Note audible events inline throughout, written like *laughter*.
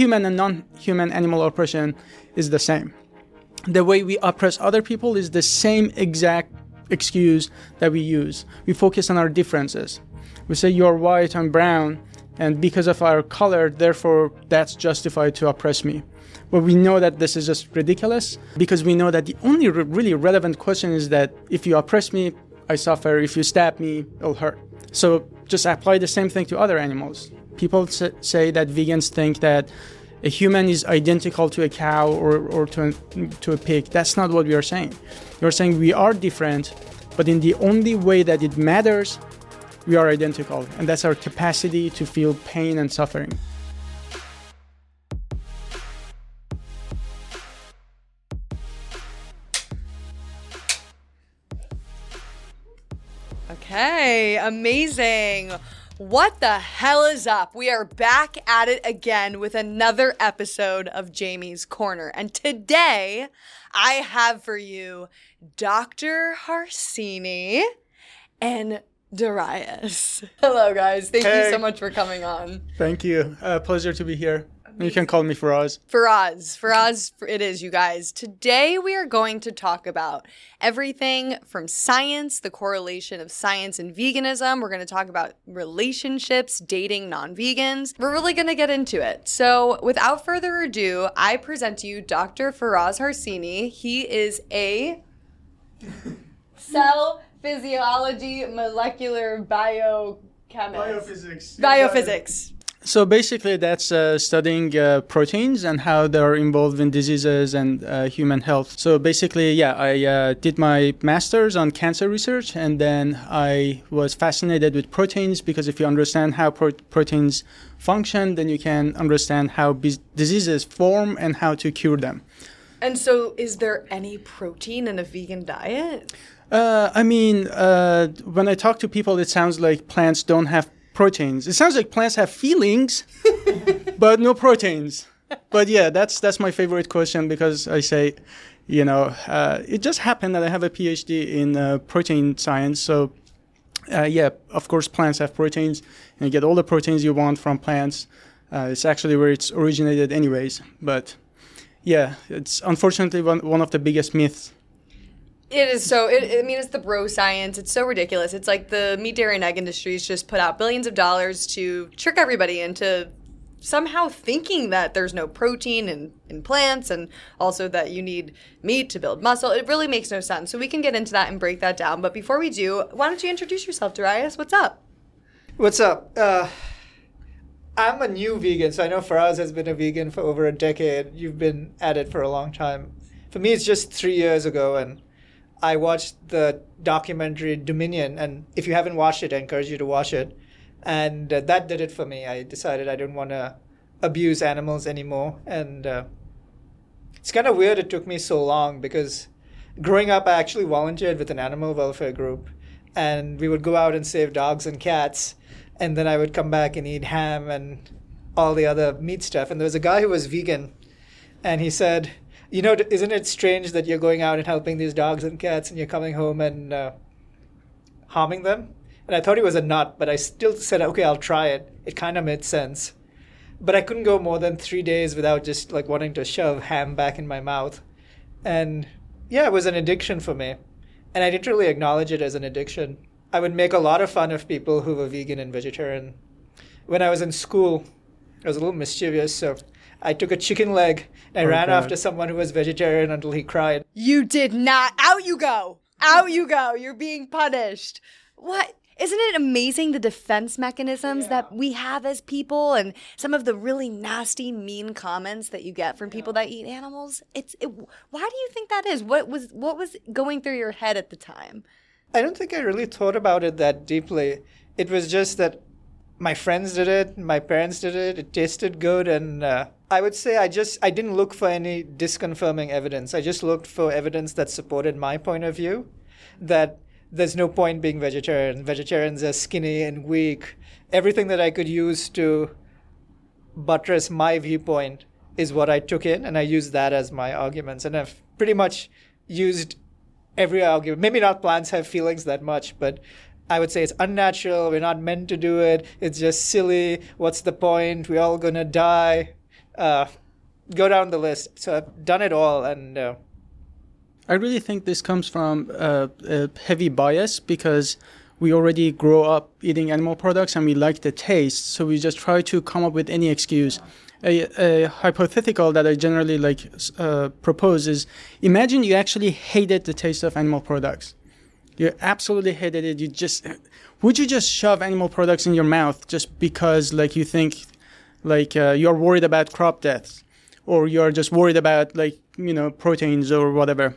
human and non-human animal oppression is the same. The way we oppress other people is the same exact excuse that we use. We focus on our differences. We say you're white, I'm brown, and because of our color, therefore that's justified to oppress me. But we know that this is just ridiculous because we know that the only re- really relevant question is that if you oppress me, I suffer. If you stab me, it'll hurt. So just apply the same thing to other animals. People say that vegans think that a human is identical to a cow or, or to, a, to a pig. That's not what we are saying. We're saying we are different, but in the only way that it matters, we are identical. And that's our capacity to feel pain and suffering. Okay, amazing. What the hell is up? We are back at it again with another episode of Jamie's Corner. And today I have for you Dr. Harsini and Daraius. Hello, guys. Thank hey. you so much for coming on. Thank you. Uh, pleasure to be here. You can call me Faraz. Faraz. Faraz, it is, you guys. Today we are going to talk about everything from science, the correlation of science and veganism. We're going to talk about relationships, dating non vegans. We're really going to get into it. So, without further ado, I present to you Dr. Faraz Harsini. He is a cell physiology molecular biochemist. Biophysics. Biophysics. So basically, that's uh, studying uh, proteins and how they're involved in diseases and uh, human health. So basically, yeah, I uh, did my master's on cancer research, and then I was fascinated with proteins because if you understand how pro- proteins function, then you can understand how b- diseases form and how to cure them. And so, is there any protein in a vegan diet? Uh, I mean, uh, when I talk to people, it sounds like plants don't have proteins. It sounds like plants have feelings, *laughs* but no proteins. But yeah, that's that's my favorite question because I say, you know, uh, it just happened that I have a PhD in uh, protein science. So uh, yeah, of course, plants have proteins, and you get all the proteins you want from plants. Uh, it's actually where it's originated, anyways. But yeah, it's unfortunately one one of the biggest myths it is so. It, I mean, it's the bro science. It's so ridiculous. It's like the meat, dairy, and egg industries just put out billions of dollars to trick everybody into somehow thinking that there's no protein in, in plants and also that you need meat to build muscle. It really makes no sense. So we can get into that and break that down. But before we do, why don't you introduce yourself, Daraius? What's up? What's up? Uh, I'm a new vegan, so I know Faraz has been a vegan for over a decade. You've been at it for a long time. For me, it's just three years ago, and I watched the documentary Dominion, and if you haven't watched it, I encourage you to watch it. And uh, that did it for me. I decided I didn't want to abuse animals anymore, and uh, it's kind of weird. It took me so long because growing up, I actually volunteered with an animal welfare group, and we would go out and save dogs and cats, and then I would come back and eat ham and all the other meat stuff. And there was a guy who was vegan, and he said you know, isn't it strange that you're going out and helping these dogs and cats and you're coming home and uh, harming them? And I thought he was a nut, but I still said, okay, I'll try it. It kind of made sense. But I couldn't go more than three days without just like wanting to shove ham back in my mouth. And yeah, it was an addiction for me. And I didn't really acknowledge it as an addiction. I would make a lot of fun of people who were vegan and vegetarian. When I was in school, I was a little mischievous, so I took a chicken leg and I oh, ran God. after someone who was vegetarian until he cried. You did not. Out you go. Out you go. You're being punished. What? Isn't it amazing the defense mechanisms yeah. that we have as people and some of the really nasty, mean comments that you get from yeah. people that eat animals? It's it, why do you think that is? What was what was going through your head at the time? I don't think I really thought about it that deeply. It was just that my friends did it, my parents did it. It tasted good, and uh, I would say I just I didn't look for any disconfirming evidence. I just looked for evidence that supported my point of view. That there's no point being vegetarian. Vegetarians are skinny and weak. Everything that I could use to buttress my viewpoint is what I took in, and I used that as my arguments. And I've pretty much used every argument. Maybe not plants have feelings that much, but I would say it's unnatural. We're not meant to do it. It's just silly. What's the point? We're all gonna die. uh, go down the list. So I've done it all, and uh, I really think this comes from uh, a heavy bias because we already grow up eating animal products and we like the taste, so we just try to come up with any excuse. A, a hypothetical that I generally like uh, propose is: imagine you actually hated the taste of animal products. You absolutely hated it. You just would you just shove animal products in your mouth just because like you think like uh, you're worried about crop deaths or you're just worried about like you know proteins or whatever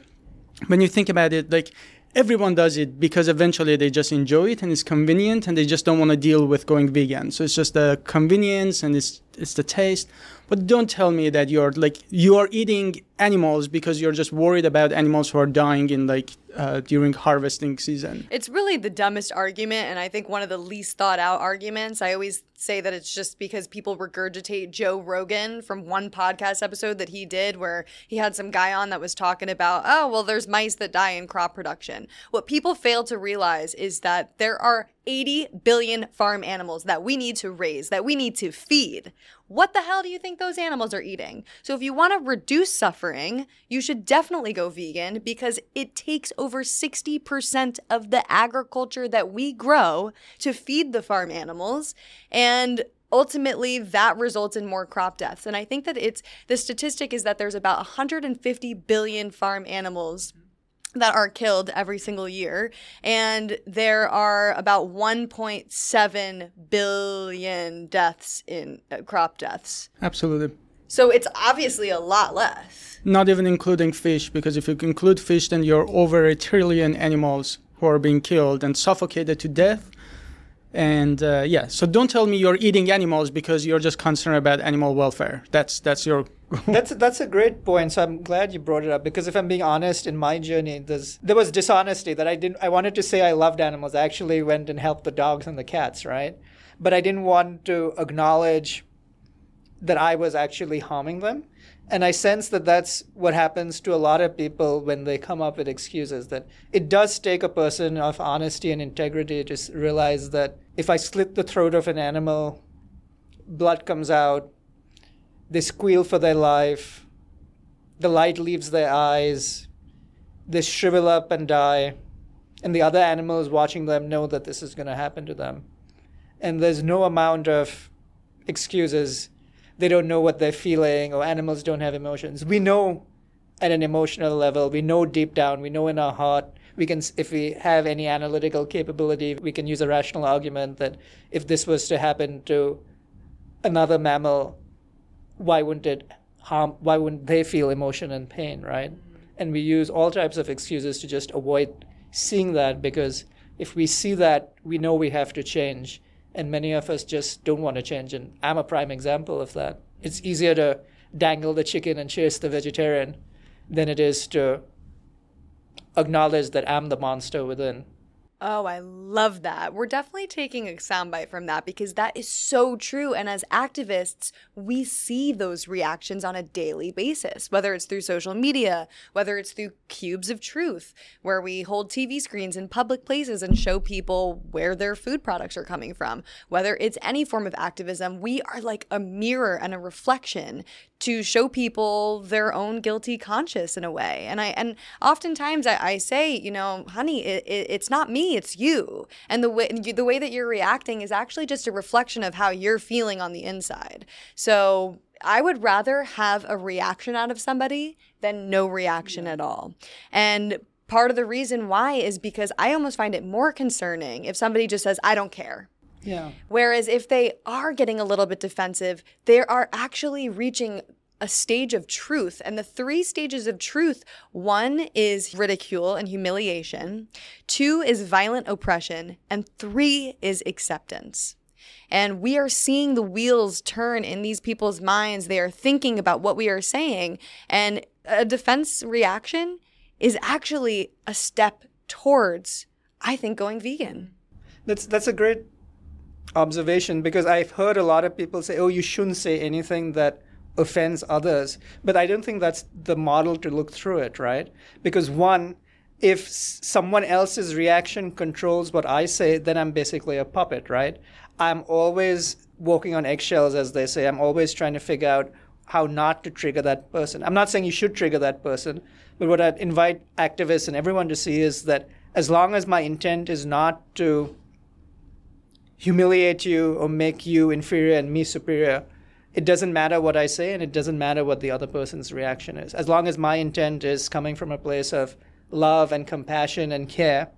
when you think about it, like everyone does it because eventually they just enjoy it and it's convenient and they just don't want to deal with going vegan. So it's just the convenience and it's it's the taste. But don't tell me that you're like you are eating animals because you're just worried about animals who are dying in like uh, during harvesting season. It's really the dumbest argument, and I think one of the least thought out arguments. I always say that it's just because people regurgitate Joe Rogan from one podcast episode that he did where he had some guy on that was talking about, oh, well, there's mice that die in crop production. What people fail to realize is that there are 80 billion farm animals that we need to raise, that we need to feed. What the hell do you think those animals are eating? So, if you want to reduce suffering, you should definitely go vegan because it takes over 60% of the agriculture that we grow to feed the farm animals. And ultimately that results in more crop deaths. And I think that it's the statistic is that there's about 150 billion farm animals that are killed every single year. And there are about 1.7 billion deaths in uh, crop deaths. Absolutely. So it's obviously a lot less. Not even including fish, because if you include fish, then you're over a trillion animals who are being killed and suffocated to death. And uh, yeah, so don't tell me you're eating animals because you're just concerned about animal welfare. That's that's your *laughs* that's that's a great point. So I'm glad you brought it up because if I'm being honest, in my journey, there's, there was dishonesty that I didn't. I wanted to say I loved animals. I actually went and helped the dogs and the cats, right? But I didn't want to acknowledge that I was actually harming them. And I sense that that's what happens to a lot of people when they come up with excuses. That it does take a person of honesty and integrity to realize that if I slit the throat of an animal, blood comes out, they squeal for their life. The light leaves their eyes. They shrivel up and die. And the other animals watching them know that this is going to happen to them. And there's no amount of excuses. They don't know what they're feeling, or animals don't have emotions. We know at an emotional level, we know deep down, we know in our heart, we can if we have any analytical capability we can use a rational argument that if this was to happen to another mammal why wouldn't it harm why wouldn't they feel emotion and pain right? And we use all types of excuses to just avoid seeing that because if we see that we know we have to change. And many of us just don't want to change. And i'm a prime example of that. It's easier to dangle the chicken and chase the vegetarian than it is to acknowledge that i'm the monster within Oh, I love that. We're definitely taking a soundbite from that because that is so true. And as activists, we see those reactions on a daily basis, whether it's through social media, whether it's through cubes of truth, where we hold TV screens in public places and show people where their food products are coming from, whether it's any form of activism, we are like a mirror and a reflection to show people their own guilty conscience in a way. And I and oftentimes I, I say, you know, honey, it, it, it's not me, it's you. And the way the way that you're reacting is actually just a reflection of how you're feeling on the inside. So I would rather have a reaction out of somebody than no reaction yeah. at all. And part of the reason why is because I almost find it more concerning if somebody just says, I don't care. Yeah. Whereas if they are getting a little bit defensive, they are actually reaching a stage of truth. And the three stages of truth one is ridicule and humiliation, two is violent oppression, and three is acceptance. And we are seeing the wheels turn in these people's minds. They are thinking about what we are saying. And a defense reaction is actually a step towards, I think, going vegan. That's that's a great observation because I've heard a lot of people say, "Oh, you shouldn't say anything that offends others," but I don't think that's the model to look through it, right? Because one, if someone else's reaction controls what I say, then I'm basically a puppet, right? I'm always walking on eggshells, as they say. I'm always trying to figure out how not to trigger that person. I'm not saying you should trigger that person, but what I'd invite activists and everyone to see is that as long as my intent is not to humiliate you or make you inferior and me superior, it doesn't matter what I say and it doesn't matter what the other person's reaction is. As long as my intent is coming from a place of love and compassion and care,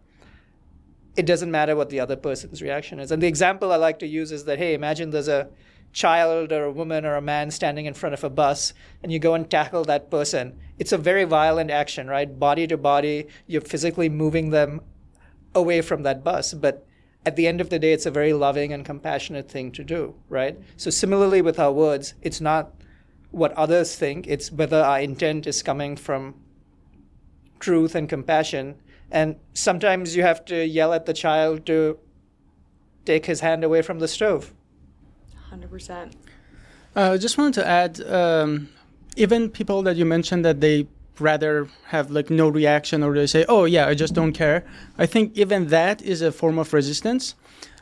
it doesn't matter what the other person's reaction is. And the example I like to use is that hey, imagine there's a child or a woman or a man standing in front of a bus and you go and tackle that person. It's a very violent action, right? Body to body, you're physically moving them away from that bus. But at the end of the day, it's a very loving and compassionate thing to do, right? So, similarly with our words, it's not what others think, it's whether our intent is coming from truth and compassion. And sometimes you have to yell at the child to take his hand away from the stove. 100%. I uh, just wanted to add um, even people that you mentioned that they rather have like no reaction or they say, oh, yeah, I just don't care. I think even that is a form of resistance.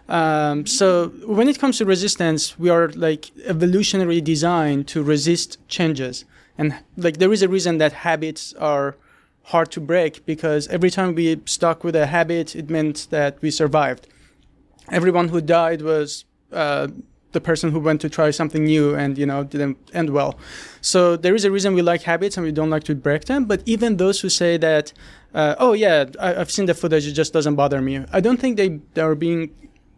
Um, so when it comes to resistance, we are like evolutionary designed to resist changes. And like there is a reason that habits are hard to break because every time we stuck with a habit, it meant that we survived. Everyone who died was uh, the person who went to try something new and you know didn't end well. So there is a reason we like habits and we don't like to break them. But even those who say that, uh, oh yeah, I, have seen the footage, it just doesn't bother me. I don't think they, they are being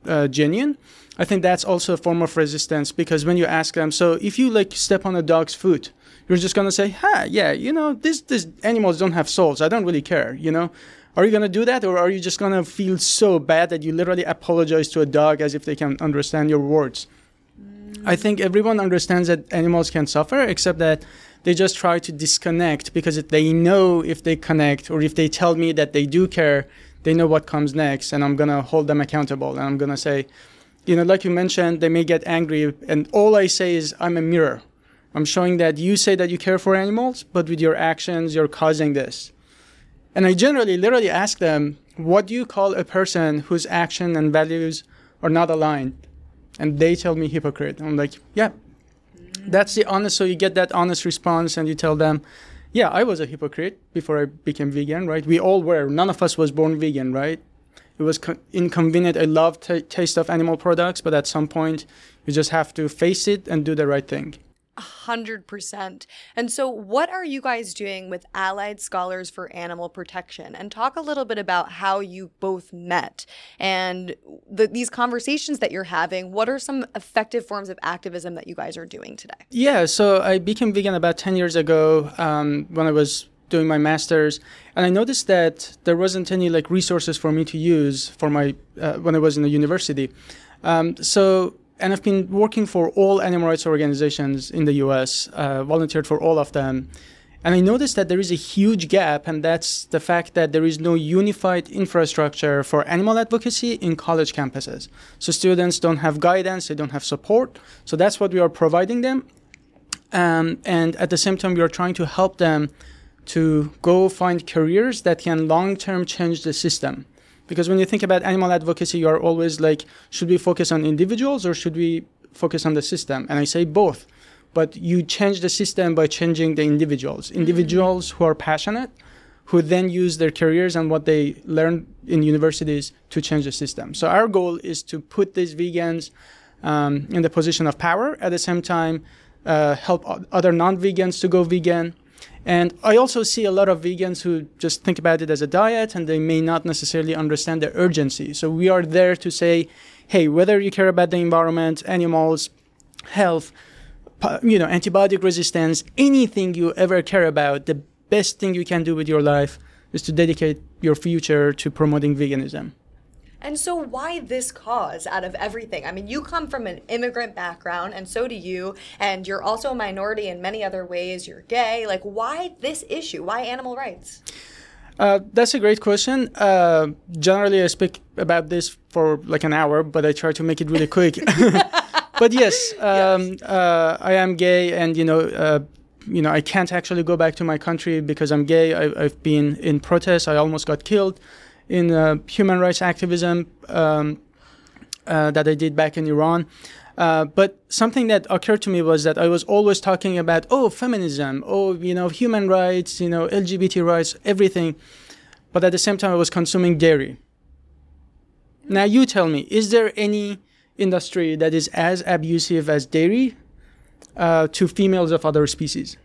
uh, genuine. I think that's also a form of resistance because when you ask them, so if you like step on a dog's foot, you're just gonna say, "Ha, yeah, you know, these these animals don't have souls. I don't really care." You know, are you gonna do that, or are you just gonna feel so bad that you literally apologize to a dog as if they can understand your words? I think everyone understands that animals can suffer, except that they just try to disconnect because they know if they connect or if they tell me that they do care, they know what comes next, and I'm gonna hold them accountable, and I'm gonna say, you know, like you mentioned, they may get angry, and all I say is, I'm a mirror. I'm showing that you say that you care for animals, but with your actions, you're causing this. And I generally, literally ask them, what do you call a person whose action and values are not aligned? And they tell me hypocrite. I'm like, yeah, that's the honest. So you get that honest response, and you tell them, yeah, I was a hypocrite before I became vegan, right? We all were. None of us was born vegan, right? It was co- inconvenient. I love t- taste of animal products, but at some point, you just have to face it and do the right thing. 100%. And so, what are you guys doing with Allied Scholars for Animal Protection? And talk a little bit about how you both met and the, these conversations that you're having. What are some effective forms of activism that you guys are doing today? Yeah, so I became vegan about 10 years ago um, when I was doing my master's and i noticed that there wasn't any like resources for me to use for my uh, when i was in the university um, so and I've been working for all animal rights organizations in the US, uh, volunteered for all of them. And I noticed that there is a huge gap, and that's the fact that there is no unified infrastructure for animal advocacy in college campuses. So students don't have guidance, they don't have support. So that's what we are providing them. Um, and at the same time, we are trying to help them to go find careers that can long term change the system. Because when you think about animal advocacy, you are always like, should we focus on individuals or should we focus on the system? And I say both. But you change the system by changing the individuals. Mm-hmm. Individuals who are passionate, who then use their careers and what they learn in universities to change the system. So our goal is to put these vegans um, in the position of power. At the same time, uh, help other non-vegans to go vegan and I also see a lot of vegans who just think about it as a diet and they may not necessarily understand the urgency. So we are there to say, hey, whether you care about the environment, animals, health, you know, antibiotic resistance, anything you ever care about, the best thing you can do with your life is to dedicate your future to promoting veganism. And so, why this cause out of everything? I mean, you come from an immigrant background, and so do you, and you're also a minority in many other ways. You're gay. Like, why this issue? Why animal rights? Uh, that's a great question. Uh, generally, I speak about this for like an hour, but I try to make it really quick. *laughs* but yes, *laughs* um, yes. Uh, I am gay, and you know, uh, you know, I can't actually go back to my country because I'm gay. I, have been in protests. I almost got killed in uh, human rights activism um, uh, that I did back in Iran. Uh, but something that occurred to me was that I was always talking about, oh, feminism, oh, you know, human rights, you know, LGBT rights, everything. But at the same time, I was consuming dairy. Now, you tell me, is there any industry that is as abusive as dairy uh, to females of other species?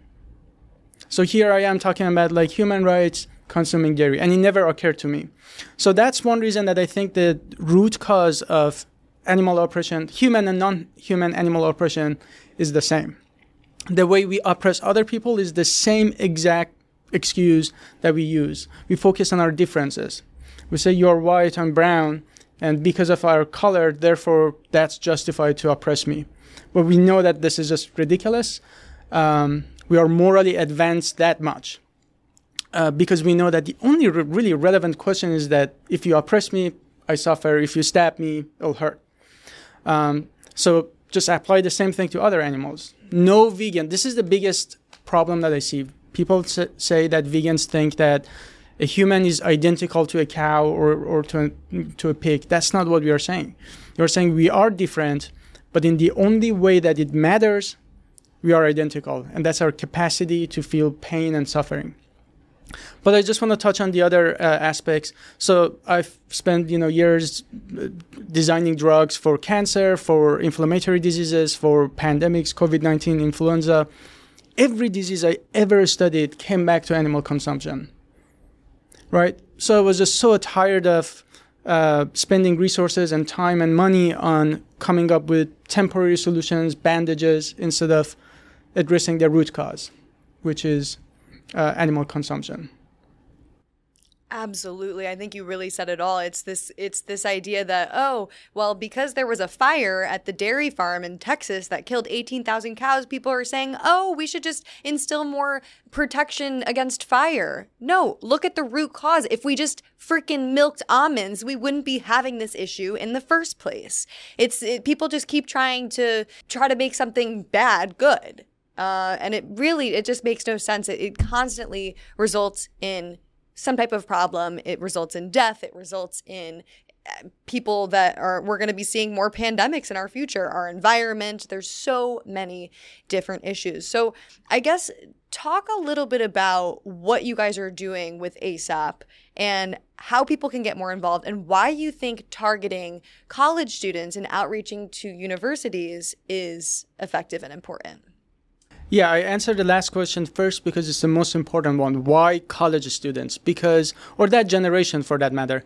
So here I am talking about like human rights, consuming dairy, and it never occurred to me. So that's one reason that I think the root cause of animal oppression, human and non-human animal oppression, is the same. The way we oppress other people is the same exact excuse that we use. We focus on our differences. We say you're white, I'm brown, and because of our color, therefore that's justified to oppress me. But we know that this is just ridiculous. Um, we are morally advanced that much uh, because we know that the only re- really relevant question is that if you oppress me, I suffer. If you stab me, it'll hurt. Um, so just apply the same thing to other animals. No vegan. This is the biggest problem that I see. People say that vegans think that a human is identical to a cow or, or to, a, to a pig. That's not what we are saying. You're saying we are different, but in the only way that it matters, we are identical. And that's our capacity to feel pain and suffering. But I just want to touch on the other uh, aspects. So I've spent you know years uh, designing drugs for cancer, for inflammatory diseases, for pandemics, COVID nineteen, influenza. Every disease I ever studied came back to animal consumption. Right. So I was just so tired of uh, spending resources and time and money on coming up with temporary solutions, bandages, instead of addressing the root cause, which is uh, animal consumption. Absolutely. I think you really said it all. It's this it's this idea that oh, well because there was a fire at the dairy farm in Texas that killed 18,000 cows, people are saying, "Oh, we should just instill more protection against fire." No, look at the root cause. If we just freaking milked almonds, we wouldn't be having this issue in the first place. It's it, people just keep trying to try to make something bad good. Uh, and it really it just makes no sense. It, it constantly results in some type of problem. It results in death. It results in uh, people that are we're going to be seeing more pandemics in our future our environment there's so many different issues so i guess talk a little bit about what you guys are doing with asap and how people can get more involved and why you think targeting college students and outreaching to universities is effective and important yeah, I answered the last question first because it's the most important one. Why college students? Because, or that generation for that matter,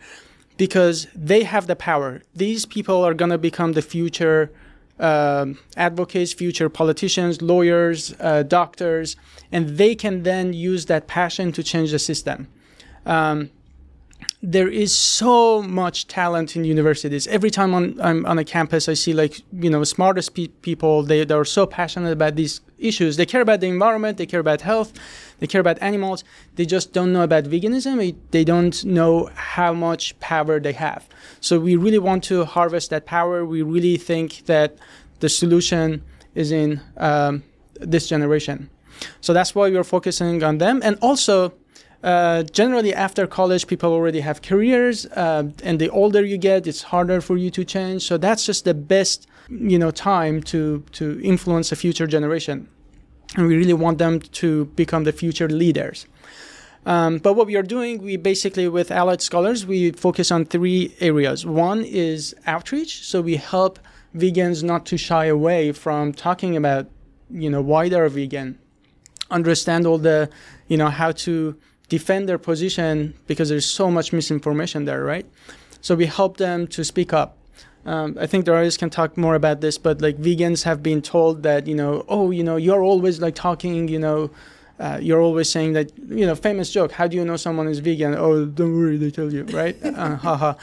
because they have the power. These people are going to become the future uh, advocates, future politicians, lawyers, uh, doctors, and they can then use that passion to change the system. Um, there is so much talent in universities. Every time on, I'm on a campus, I see like you know smartest pe- people. They they are so passionate about these issues. They care about the environment. They care about health. They care about animals. They just don't know about veganism. They don't know how much power they have. So we really want to harvest that power. We really think that the solution is in um, this generation. So that's why we're focusing on them, and also uh, generally, after college, people already have careers, uh, and the older you get, it's harder for you to change. So that's just the best, you know, time to to influence a future generation, and we really want them to become the future leaders. Um, but what we are doing, we basically with allied scholars, we focus on three areas. One is outreach, so we help vegans not to shy away from talking about, you know, why they're vegan, understand all the, you know, how to defend their position because there's so much misinformation there, right? So we help them to speak up. Um, I think Daraius can talk more about this, but like vegans have been told that you know, oh, you know, you're always like talking, you know, uh, you're always saying that you know, famous joke. How do you know someone is vegan? Oh, don't worry, they tell you, right? *laughs* uh, haha.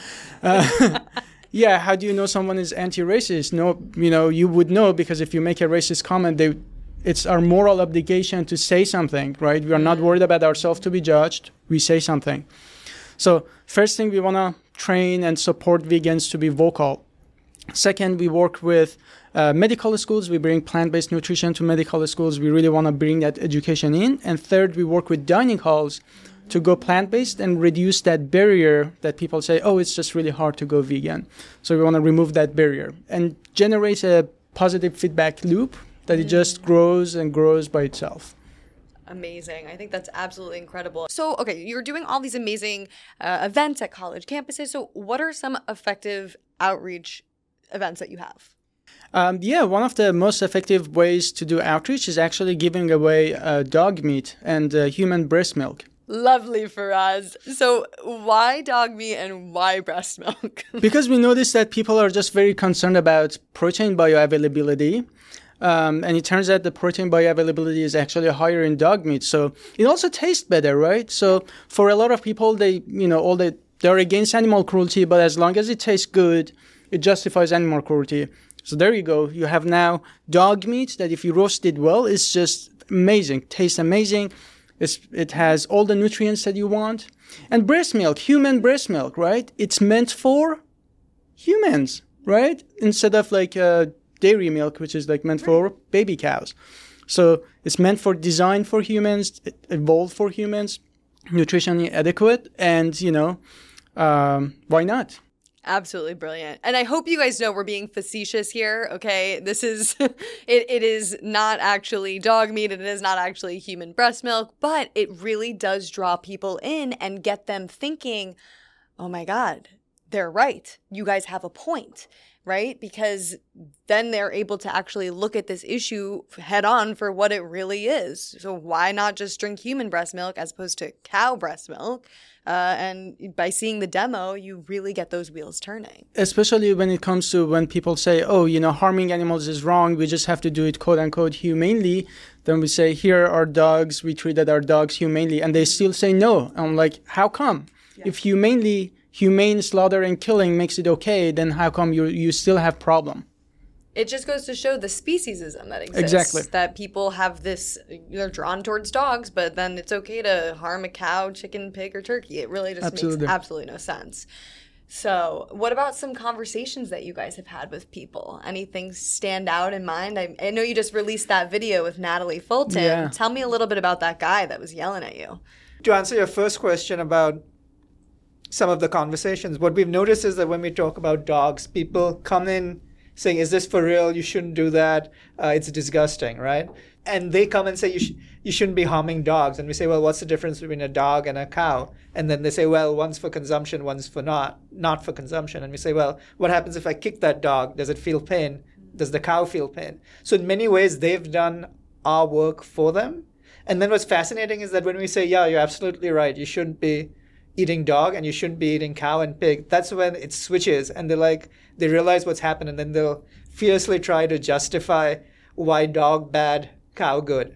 Uh, *laughs* yeah, how do you know someone is anti-racist? No, you know, you would know because if you make a racist comment, they it's our moral obligation to say something, right? We are not worried about ourselves to be judged. We say something. So, first thing, we want to train and support vegans to be vocal. Second, we work with uh, medical schools. We bring plant based nutrition to medical schools. We really want to bring that education in. And third, we work with dining halls to go plant based and reduce that barrier that people say, oh, it's just really hard to go vegan. So, we want to remove that barrier and generate a positive feedback loop that it just grows and grows by itself. Amazing. I think that's absolutely incredible. So, okay, you're doing all these amazing uh, events at college campuses. So, what are some effective outreach events that you have? Um, yeah, one of the most effective ways to do outreach is actually giving away uh, dog meat and uh, human breast milk. Lovely for us. So, why dog meat and why breast milk? *laughs* because we noticed that people are just very concerned about protein bioavailability. Um, and it turns out the protein bioavailability is actually higher in dog meat. So it also tastes better, right? So for a lot of people, they, you know, all they, they're against animal cruelty, but as long as it tastes good, it justifies animal cruelty. So there you go. You have now dog meat that if you roast it well, it's just amazing. Tastes amazing. It's, it has all the nutrients that you want. And breast milk, human breast milk, right? It's meant for humans, right? Instead of like uh, dairy milk, which is like meant for baby cows. So it's meant for design for humans, evolved for humans, nutritionally adequate, and you know, um, why not? Absolutely brilliant. And I hope you guys know we're being facetious here, okay? This is *laughs* it it is not actually dog meat and it is not actually human breast milk, but it really does draw people in and get them thinking, "Oh my god, they're right. You guys have a point." Right? Because then they're able to actually look at this issue head on for what it really is. So why not just drink human breast milk as opposed to cow breast milk? Uh, and by seeing the demo, you really get those wheels turning. Especially when it comes to when people say, oh, you know, harming animals is wrong. We just have to do it quote unquote humanely. Then we say, here are dogs. We treated our dogs humanely. And they still say no. I'm like, how come? Yeah. If humanely, humane slaughter and killing makes it okay, then how come you, you still have problem? it just goes to show the speciesism that exists. Exactly. That people have this, they're drawn towards dogs, but then it's okay to harm a cow, chicken, pig, or turkey. It really just absolutely. makes absolutely no sense. So, what about some conversations that you guys have had with people? Anything stand out in mind? I, I know you just released that video with Natalie Fulton. Yeah. Tell me a little bit about that guy that was yelling at you. To answer your first question about some of the conversations, what we've noticed is that when we talk about dogs, people come in saying, "Is this for real? You shouldn't do that. Uh, it's disgusting," right? And they come and say, "You sh- you shouldn't be harming dogs." And we say, "Well, what's the difference between a dog and a cow?" And then they say, "Well, one's for consumption, one's for not not for consumption." And we say, "Well, what happens if I kick that dog? Does it feel pain? Does the cow feel pain?" So in many ways, they've done our work for them. And then what's fascinating is that when we say, "Yeah, you're absolutely right. You shouldn't be." Eating dog and you shouldn't be eating cow and pig that's when it switches and they're like they realize what's happened and then they'll fiercely try to justify why dog bad cow good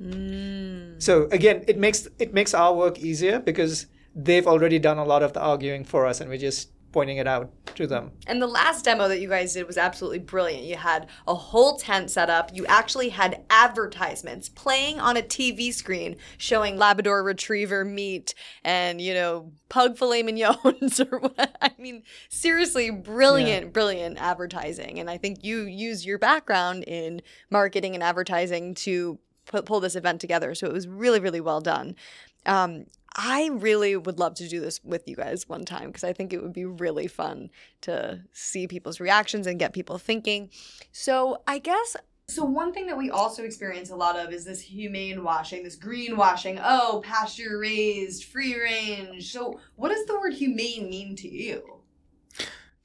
mm. so again it makes it makes our work easier because they've already done a lot of the arguing for us and we just pointing it out to them. And the last demo that you guys did was absolutely brilliant. You had a whole tent set up. You actually had advertisements playing on a TV screen showing Labrador Retriever meat and, you know, pug filet mignons *laughs* or what. I mean, seriously, brilliant, yeah. brilliant advertising. And I think you use your background in marketing and advertising to put, pull this event together. So it was really, really well done. Um, I really would love to do this with you guys one time because I think it would be really fun to see people's reactions and get people thinking. So, I guess so one thing that we also experience a lot of is this humane washing, this green washing. Oh, pasture raised, free range. So, what does the word humane mean to you?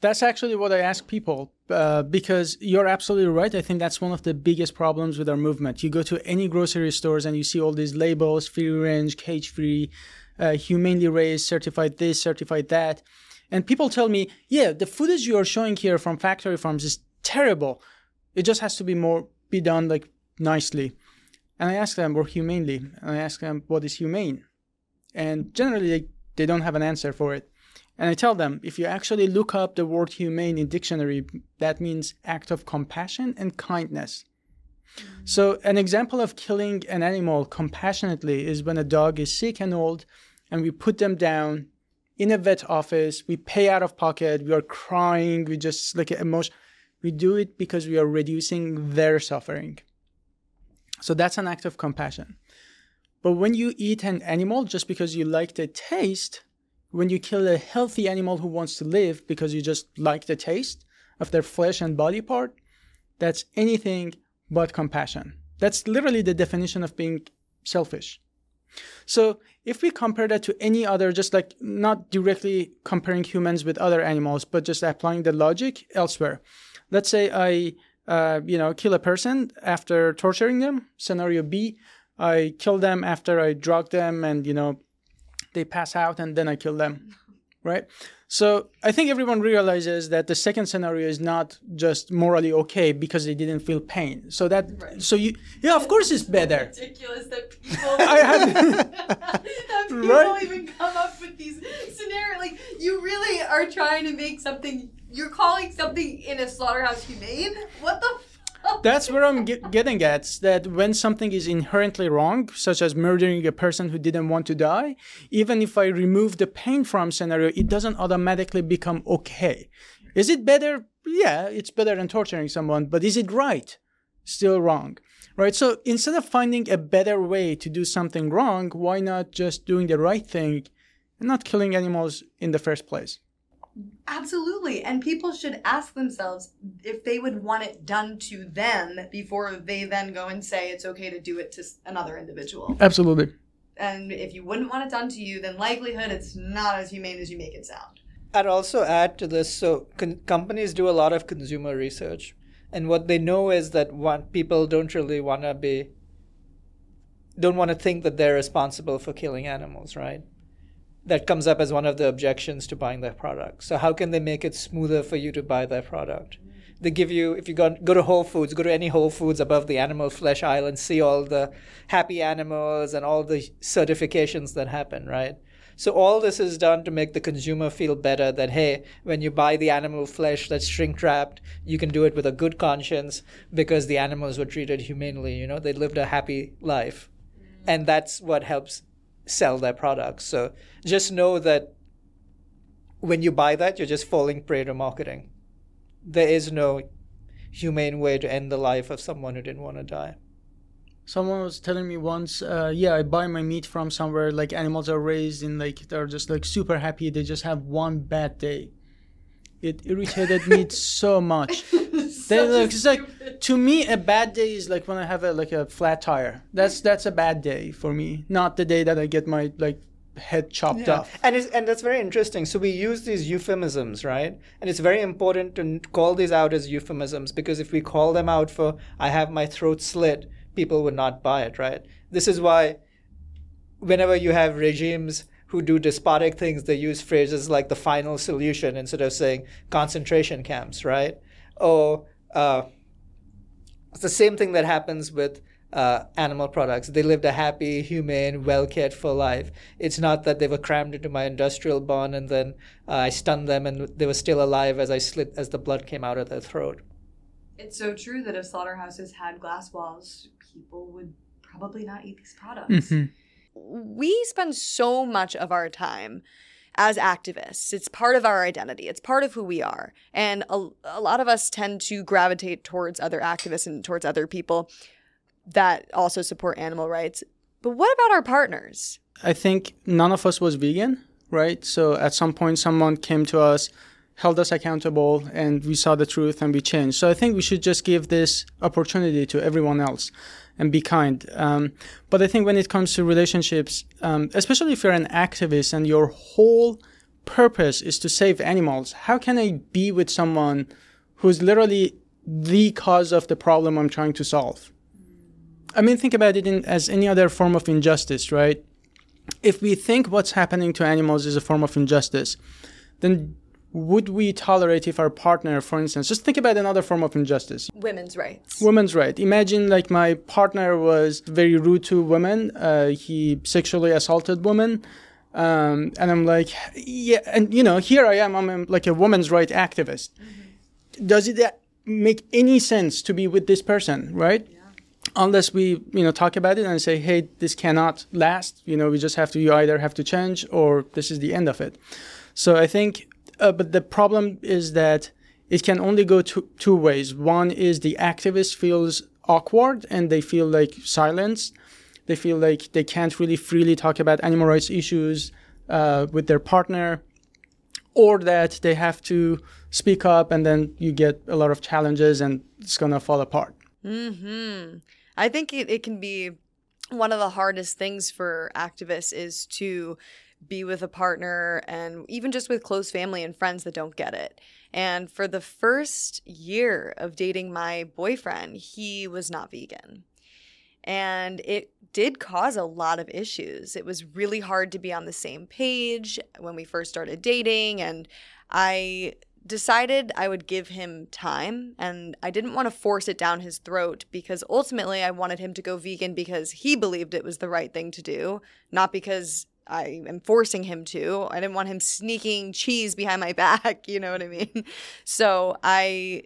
That's actually what I ask people uh, because you're absolutely right. I think that's one of the biggest problems with our movement. You go to any grocery stores and you see all these labels free range, cage free, uh, humanely raised, certified this, certified that. And people tell me, yeah, the footage you are showing here from factory farms is terrible. It just has to be more, be done like nicely. And I ask them, or humanely, and I ask them, what is humane? And generally, they, they don't have an answer for it. And I tell them if you actually look up the word humane in dictionary, that means act of compassion and kindness. So an example of killing an animal compassionately is when a dog is sick and old and we put them down in a vet office, we pay out of pocket, we are crying, we just like emotion. We do it because we are reducing their suffering. So that's an act of compassion. But when you eat an animal just because you like the taste, when you kill a healthy animal who wants to live because you just like the taste of their flesh and body part, that's anything but compassion. That's literally the definition of being selfish. So if we compare that to any other, just like not directly comparing humans with other animals, but just applying the logic elsewhere. Let's say I, uh, you know, kill a person after torturing them. Scenario B, I kill them after I drug them and, you know, they pass out and then I kill them, right? So I think everyone realizes that the second scenario is not just morally okay because they didn't feel pain. So that right. so you yeah of course it's better. ridiculous that people *laughs* I have, *laughs* that *laughs* people right? even come up with these scenarios. Like you really are trying to make something. You're calling something in a slaughterhouse humane. What the that's where I'm get, getting at. That when something is inherently wrong, such as murdering a person who didn't want to die, even if I remove the pain from scenario, it doesn't automatically become okay. Is it better? Yeah, it's better than torturing someone, but is it right? Still wrong. Right? So instead of finding a better way to do something wrong, why not just doing the right thing and not killing animals in the first place? Absolutely. And people should ask themselves if they would want it done to them before they then go and say it's okay to do it to another individual. Absolutely. And if you wouldn't want it done to you, then likelihood it's not as humane as you make it sound. I'd also add to this so con- companies do a lot of consumer research. And what they know is that one, people don't really want to be, don't want to think that they're responsible for killing animals, right? That comes up as one of the objections to buying their product. So how can they make it smoother for you to buy their product? They give you if you go go to Whole Foods, go to any Whole Foods above the animal flesh aisle and see all the happy animals and all the certifications that happen, right? So all this is done to make the consumer feel better that hey, when you buy the animal flesh that's shrink wrapped, you can do it with a good conscience because the animals were treated humanely, you know, they lived a happy life. And that's what helps sell their products. So just know that when you buy that, you're just falling prey to marketing. There is no humane way to end the life of someone who didn't want to die. Someone was telling me once, uh, yeah, I buy my meat from somewhere like animals are raised in like they're just like super happy. They just have one bad day. It irritated me *laughs* so much. They, like, it's like to me a bad day is like when I have a like a flat tire. That's that's a bad day for me. Not the day that I get my like head chopped yeah. off. And it's, and that's very interesting. So we use these euphemisms, right? And it's very important to call these out as euphemisms because if we call them out for I have my throat slit, people would not buy it, right? This is why whenever you have regimes who do despotic things, they use phrases like the final solution instead of saying concentration camps, right? Or uh, it's the same thing that happens with uh, animal products. They lived a happy, humane, well cared for life. It's not that they were crammed into my industrial barn and then uh, I stunned them and they were still alive as I slit as the blood came out of their throat. It's so true that if slaughterhouses had glass walls, people would probably not eat these products. Mm-hmm we spend so much of our time as activists. It's part of our identity. It's part of who we are. And a, a, lot of us tend to gravitate towards other activists and towards other people that also support animal rights. But what about our partners? I think none of us was vegan, right? So at some point, someone came to us, held us accountable, and we saw the truth and we changed. So I think we should just give this opportunity to everyone else and be kind. Um, but I think when it comes to relationships, um, especially if you're an activist and your whole purpose is to save animals, how can I be with someone who's literally the cause of the problem I'm trying to solve? I mean, think about it in, as any other form of injustice, right? If we think what's happening to animals is a form of injustice, then would we tolerate if our partner, for instance, just think about another form of injustice women's rights. Women's right. Imagine like my partner was very rude to women, uh, he sexually assaulted women. Um, and I'm like, yeah, and you know, here I am, I'm like a women's right activist. Mm-hmm. Does it make any sense to be with this person, right? Yeah. Unless we, you know, talk about it and say, hey, this cannot last. You know, we just have to, you either have to change or this is the end of it. So I think uh, but the problem is that it can only go two, two ways. One is the activist feels awkward and they feel like silenced. They feel like they can't really freely talk about animal rights issues uh, with their partner. or that they have to speak up and then you get a lot of challenges and it's to fall apart. Hmm. I think it, it can be one of the hardest things for activists is to be with a partner and even just with close family and friends that don't get it. And for the first year of dating my boyfriend, he was not vegan. And it did cause a lot of issues. It was really hard to be on the same page when we first started dating. And I decided I would give him time and I didn't want to force it down his throat because ultimately I wanted him to go vegan because he believed it was the right thing to do, not because I am forcing him to. I didn't want him sneaking cheese behind my *laughs* back, you know what I mean? So I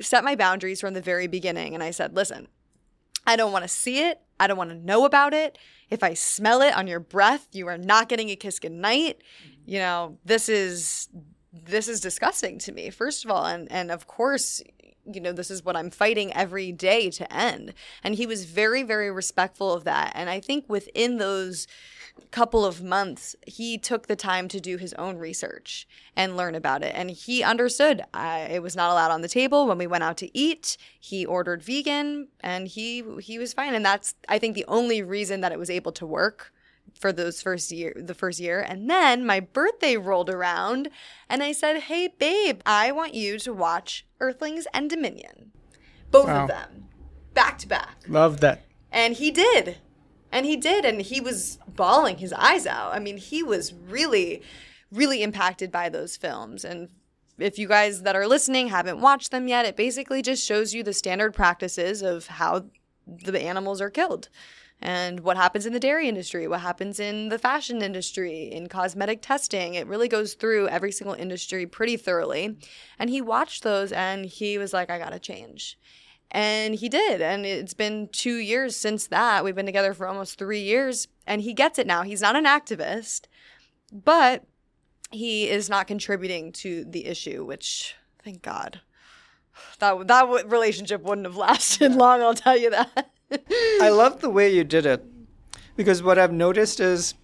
set my boundaries from the very beginning and I said, listen, I don't want to see it. I don't want to know about it. If I smell it on your breath, you are not getting a kiss goodnight. Mm-hmm. You know, this is this is disgusting to me, first of all. And and of course, you know, this is what I'm fighting every day to end. And he was very, very respectful of that. And I think within those couple of months, he took the time to do his own research and learn about it. And he understood I, it was not allowed on the table when we went out to eat. He ordered vegan and he he was fine. And that's I think the only reason that it was able to work for those first year the first year and then my birthday rolled around and i said hey babe i want you to watch earthlings and dominion both wow. of them back to back love that and he did and he did and he was bawling his eyes out i mean he was really really impacted by those films and if you guys that are listening haven't watched them yet it basically just shows you the standard practices of how the animals are killed and what happens in the dairy industry, what happens in the fashion industry, in cosmetic testing. It really goes through every single industry pretty thoroughly. And he watched those and he was like, I gotta change. And he did. And it's been two years since that. We've been together for almost three years. And he gets it now. He's not an activist, but he is not contributing to the issue, which, thank God. That, that relationship wouldn't have lasted long, I'll tell you that. I love *laughs* the way you did it because what I've noticed is,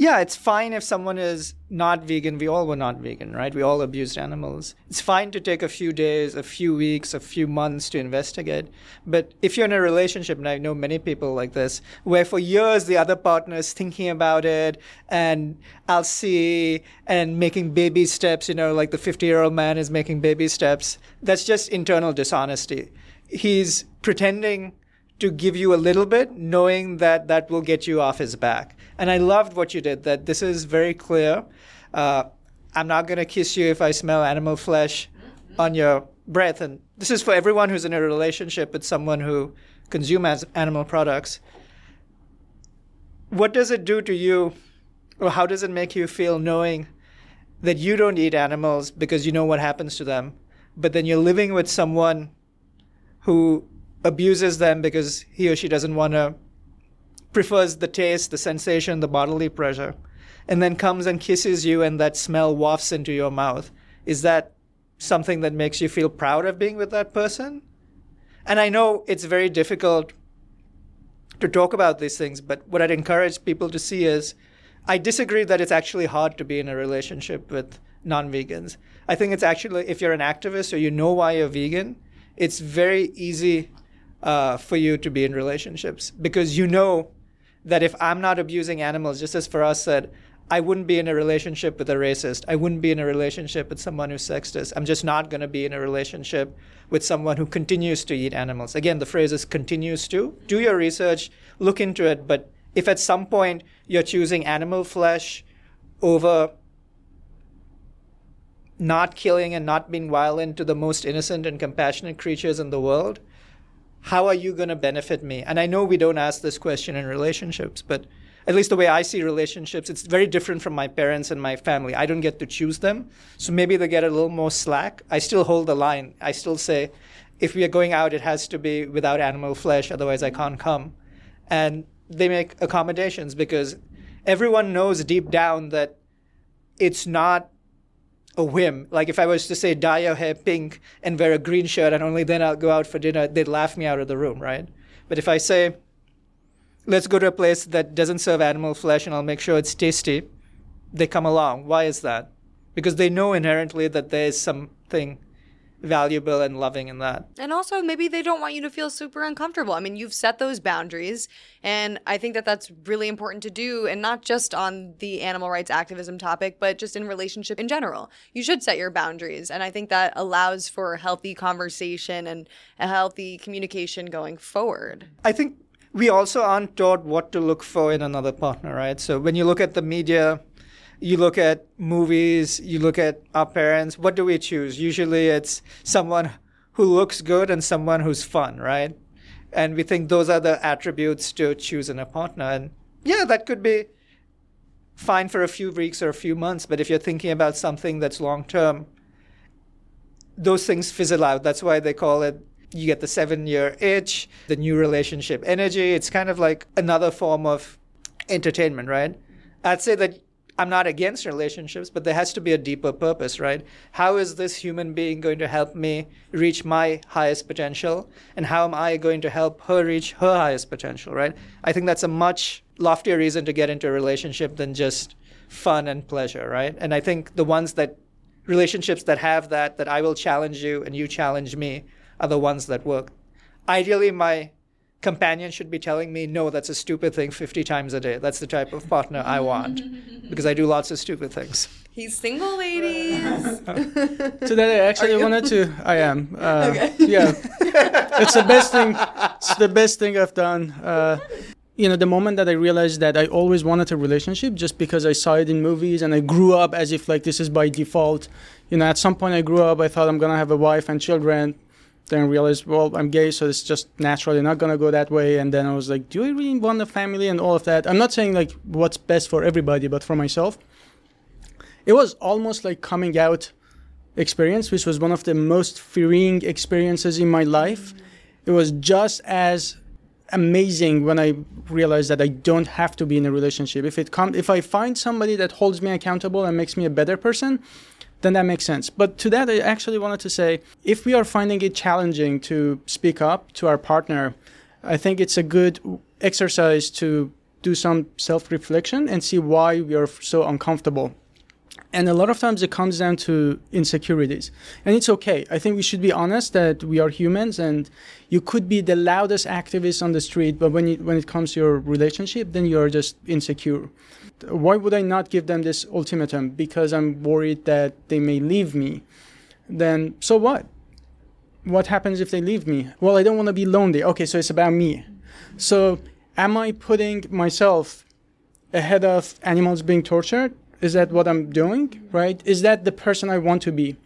yeah, it's fine if someone is not vegan. We all were not vegan, right? We all abused animals. It's fine to take a few days, a few weeks, a few months to investigate. But if you're in a relationship, and I know many people like this, where for years the other partner is thinking about it and I'll see and making baby steps, you know, like the 50 year old man is making baby steps, that's just internal dishonesty. He's pretending to give you a little bit, knowing that that will get you off his back. And I loved what you did, that this is very clear. Uh, I'm not going to kiss you if I smell animal flesh on your breath. And this is for everyone who's in a relationship with someone who consumes animal products. What does it do to you, or how does it make you feel knowing that you don't eat animals because you know what happens to them, but then you're living with someone who abuses them because he or she doesn't want to prefers the taste, the sensation, the bodily pleasure, and then comes and kisses you and that smell wafts into your mouth. Is that something that makes you feel proud of being with that person? And I know it's very difficult to talk about these things, but what I'd encourage people to see is I disagree that it's actually hard to be in a relationship with non vegans. I think it's actually, if you're an activist or you know why you're vegan, it's very easy uh, for you to be in relationships because you know that if I'm not abusing animals, just as Faraz said, I wouldn't be in a relationship with a racist. I wouldn't be in a relationship with someone who's sexist. I'm just not going to be in a relationship with someone who continues to eat animals. Again, the phrase is continues to. Do your research, look into it. But if at some point you're choosing animal flesh over not killing and not being violent to the most innocent and compassionate creatures in the world, how are you going to benefit me? And I know we don't ask this question in relationships, but at least the way I see relationships, it's very different from my parents and my family. I don't get to choose them. So maybe they get a little more slack. I still hold the line. I still say, if we are going out, it has to be without animal flesh, otherwise I can't come. And they make accommodations because everyone knows deep down that it's not a whim. Like if I was to say dye your hair pink and wear a green shirt and only then I'll go out for dinner, they'd laugh me out of the room, right? But if I say, let's go to a place that doesn't serve animal flesh and I'll make sure it's tasty, they come along. Why is that? because they know inherently that there is something valuable and loving in that. And also, maybe they don't want you to feel super uncomfortable. I mean, you've set those boundaries, and I think that that's really important to do, and not just on the animal rights activism topic, but just in relationship in general. You should set your boundaries, and I think that allows for healthy conversation and a healthy communication going forward. I think we also aren't taught what to look for in another partner, right? So when you look at the media, you look at movies, you look at our parents, what do we choose? Usually it's someone who looks good and someone who's fun, right? And we think those are the attributes to choose in a partner. And yeah, that could be fine for a few weeks or a few months, but if you're thinking about something that's long term, those things fizzle out. That's why they call it you get the seven year itch, the new relationship energy. It's kind of like another form of entertainment, right? I'd say that I'm not against relationships, but there has to be a deeper purpose, right? How is this human being going to help me reach my highest potential? And how am I going to help her reach her highest potential, right? I think that's a much loftier reason to get into a relationship than just fun and pleasure, right? And I think the ones that relationships that have that, that I will challenge you and you challenge me, are the ones that work. Ideally, my companion should be telling me, no, that's a stupid thing 50 times a day. That's the type of partner I want *laughs* because I do lots of stupid things. He's single, ladies. *laughs* *laughs* so that I actually wanted to. I am. Uh, okay. Yeah, it's the best thing. It's the best thing I've done. Uh, you know, the moment that I realized that I always wanted a relationship, just because I saw it in movies and I grew up as if like this is by default. You know, at some point I grew up, I thought I'm gonna have a wife and children then realized, well, I'm gay, so it's just naturally not gonna go that way. And then I was like, do I really want a family and all of that? I'm not saying like what's best for everybody, but for myself, it was almost like coming out experience, which was one of the most freeing experiences in my life. It was just as amazing when I realized that I don't have to be in a relationship. If it come, if I find somebody that holds me accountable and makes me a better person, then that makes sense. But to that, I actually wanted to say if we are finding it challenging to speak up to our partner, I think it's a good exercise to do some self reflection and see why we are so uncomfortable. And a lot of times it comes down to insecurities. And it's okay. I think we should be honest that we are humans and you could be the loudest activist on the street, but when, it, when it comes to your relationship, then you're just insecure why would I not give them this ultimatum? Because I'm worried that they may leave me. Then, so what? What happens if they leave me? Well, I don't want to be lonely. Okay, so it's about me. So, am I putting myself ahead of animals being tortured? Is that what I'm doing? Right? Is that the person I want to be?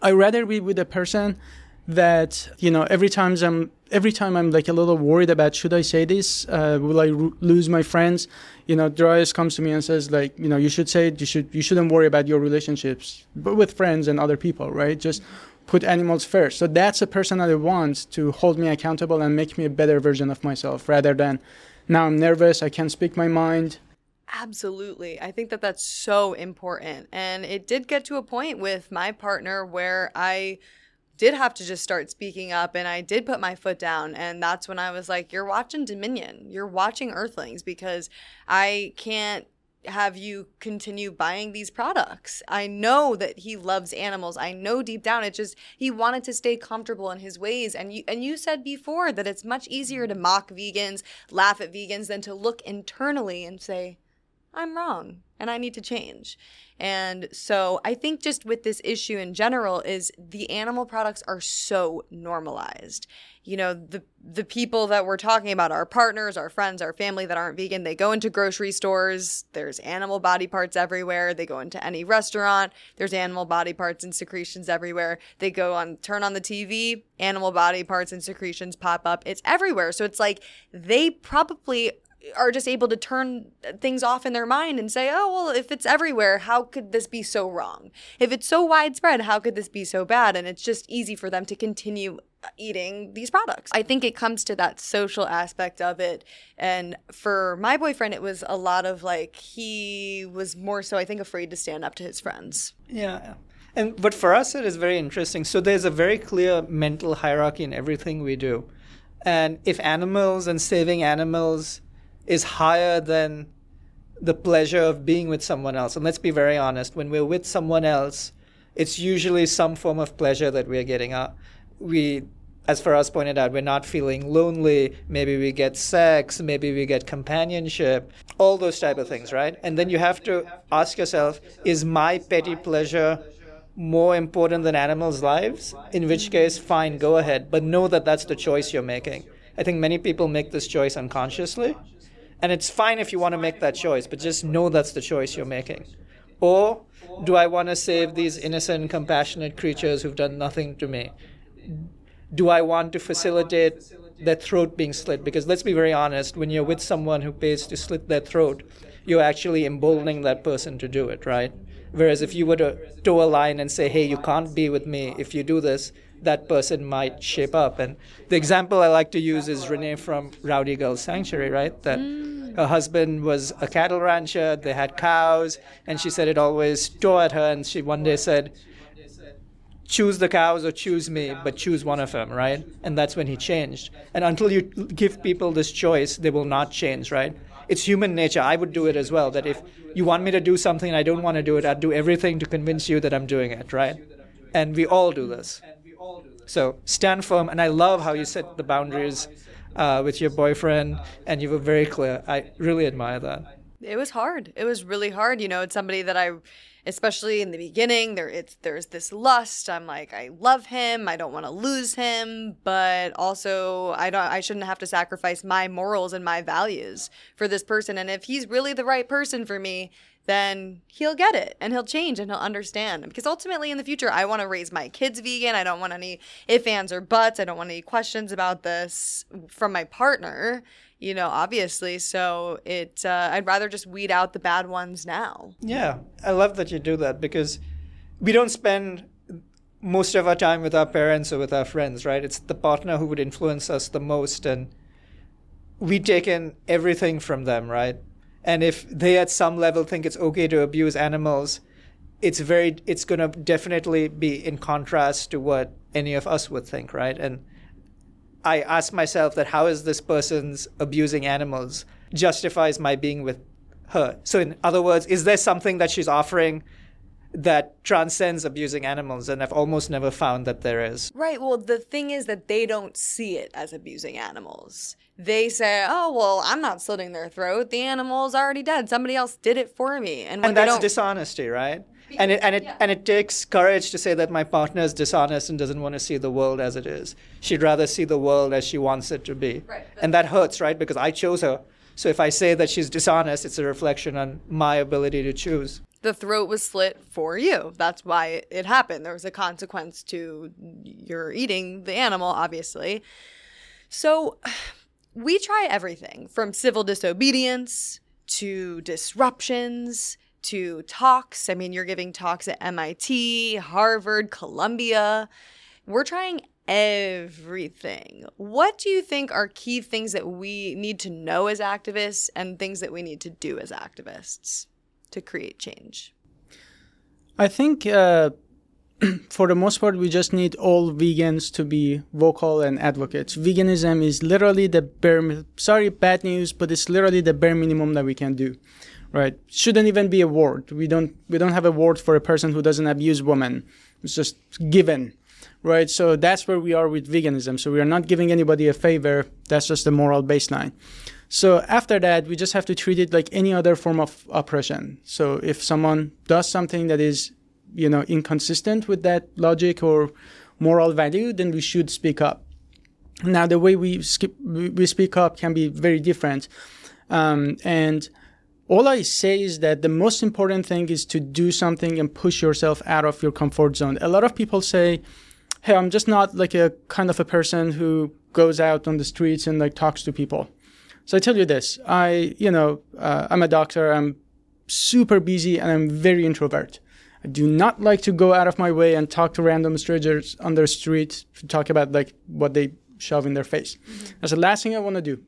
I rather be with a person that you know every time I'm every time I'm like a little worried about should I say this? Uh, will I r- lose my friends? You know, Daraius comes to me and says like, you know, you should say it. You should you shouldn't worry about your relationships, but with friends and other people, right? Just put animals first. So that's a person that I want to hold me accountable and make me a better version of myself, rather than now I'm nervous, I can't speak my mind. Absolutely. I think that that's so important. And it did get to a point with my partner where I did have to just start speaking up and I did put my foot down. And that's when I was like, You're watching Dominion, you're watching Earthlings because I can't have you continue buying these products. I know that he loves animals. I know deep down it just he wanted to stay comfortable in his ways and you and you said before that it's much easier to mock vegans, laugh at vegans than to look internally and say I'm wrong and I need to change. And so I think just with this issue in general is the animal products are so normalized. You know, the the people that we're talking about, our partners, our friends, our family that aren't vegan, they go into grocery stores, there's animal body parts everywhere. They go into any restaurant, there's animal body parts and secretions everywhere. They go on turn on the TV, animal body parts and secretions pop up. It's everywhere. So it's like they probably are just able to turn things off in their mind and say, oh, well, if it's everywhere, how could this be so wrong? If it's so widespread, how could this be so bad? And it's just easy for them to continue uh, eating these products. I think it comes to that social aspect of it. And for my boyfriend, it was a lot of like, he was more so, I think, afraid to stand up to his friends. Yeah. And but for us, it is very interesting. So there's a very clear mental hierarchy in everything we do. And if animals and saving animals is higher than the pleasure of being with someone else. And let's be very honest, when we're with someone else, it's usually some form of pleasure that we're getting. Uh, we, as Faraz pointed out, we're not feeling lonely. Maybe we get sex. Maybe we get companionship. All those type of things, right? And then you have to ask yourself: Is my petty pleasure more important than animals' lives? In which case, fine, go ahead. But know that that's the choice you're making. I think many people make this choice unconsciously. And it's fine if you want to make that choice, but just know that's the choice you're making. Or do I want to save these innocent, compassionate creatures who've done nothing to me? Do I want to facilitate their throat being slit? Because let's be very honest, when you're with someone who pays to slit their throat, you're actually emboldening that person to do it, right? Whereas if you were to toe a line and say, hey, you can't be with me if you do this, that person might shape up. And the example I like to use is Renee from Rowdy Girl Sanctuary, right? That mm. her husband was a cattle rancher, they had cows, and she said it always tore at her. And she one day said, choose the cows or choose me, but choose one of them, right? And that's when he changed. And until you give people this choice, they will not change, right? It's human nature. I would do it as well. That if you want me to do something and I don't want to do it, I'd do everything to convince you that I'm doing it, right? And we all do this. So stand firm. And I love how you set the boundaries uh, with your boyfriend and you were very clear. I really admire that. It was hard. It was really hard. You know, it's somebody that I especially in the beginning there it's there's this lust i'm like i love him i don't want to lose him but also i don't i shouldn't have to sacrifice my morals and my values for this person and if he's really the right person for me then he'll get it and he'll change and he'll understand. Because ultimately, in the future, I want to raise my kids vegan. I don't want any if, ands, or buts. I don't want any questions about this from my partner, you know, obviously. So it, uh, I'd rather just weed out the bad ones now. Yeah, I love that you do that because we don't spend most of our time with our parents or with our friends, right? It's the partner who would influence us the most. And we take in everything from them, right? And if they at some level think it's okay to abuse animals it's very it's going to definitely be in contrast to what any of us would think right? And i ask myself that how is this person's abusing animals justifies my being with her? So in other words is there something that she's offering that transcends abusing animals and i've almost never found that there is. Right well the thing is that they don't see it as abusing animals. They say oh well i'm not slitting their throat. The animal's already dead. Somebody else did it for me. And, and that's dishonesty right? Because, and it and it yeah. and it takes courage to say that my partner is dishonest and doesn't want to see the world as it is. She'd rather see the world as she wants it to be. Right, and that hurts right? Because i chose her. So if i say that she's dishonest it's a reflection on my ability to choose the throat was slit for you. That's why it happened. There was a consequence to your eating the animal, obviously. So *sighs* we try everything from civil disobedience to disruptions to talks. I mean, you're giving talks at MIT, Harvard, Columbia. We're trying everything. What do you think are key things that we need to know as activists and things that we need to do as activists? To create change? I think uh, *clears throat* for the most part, we just need all vegans to be vocal and advocates. Veganism is literally the bare, sorry, bad news, but it's literally the bare minimum that we can do. Right? Shouldn't even be a word. We don't we don't have a word for a person who doesn't abuse women. It's just given right? So that's where we are with veganism. So we are not giving anybody a favor. That's just the moral baseline. So after that, we just have to treat it like any other form of oppression. So if someone does something that is, you know, inconsistent with that logic or moral value, then we should speak up. Now, the way we skip, we speak up can be very different, um, and all I say is that the most important thing is to do something and push yourself out of your comfort zone. A lot of people say, "Hey, I'm just not like a kind of a person who goes out on the streets and like talks to people." So I tell you this, I, you know, uh, I'm a doctor. I'm super busy and I'm very introvert. I do not like to go out of my way and talk to random strangers on the street to talk about like what they shove in their face. Mm-hmm. That's the last thing I want to do.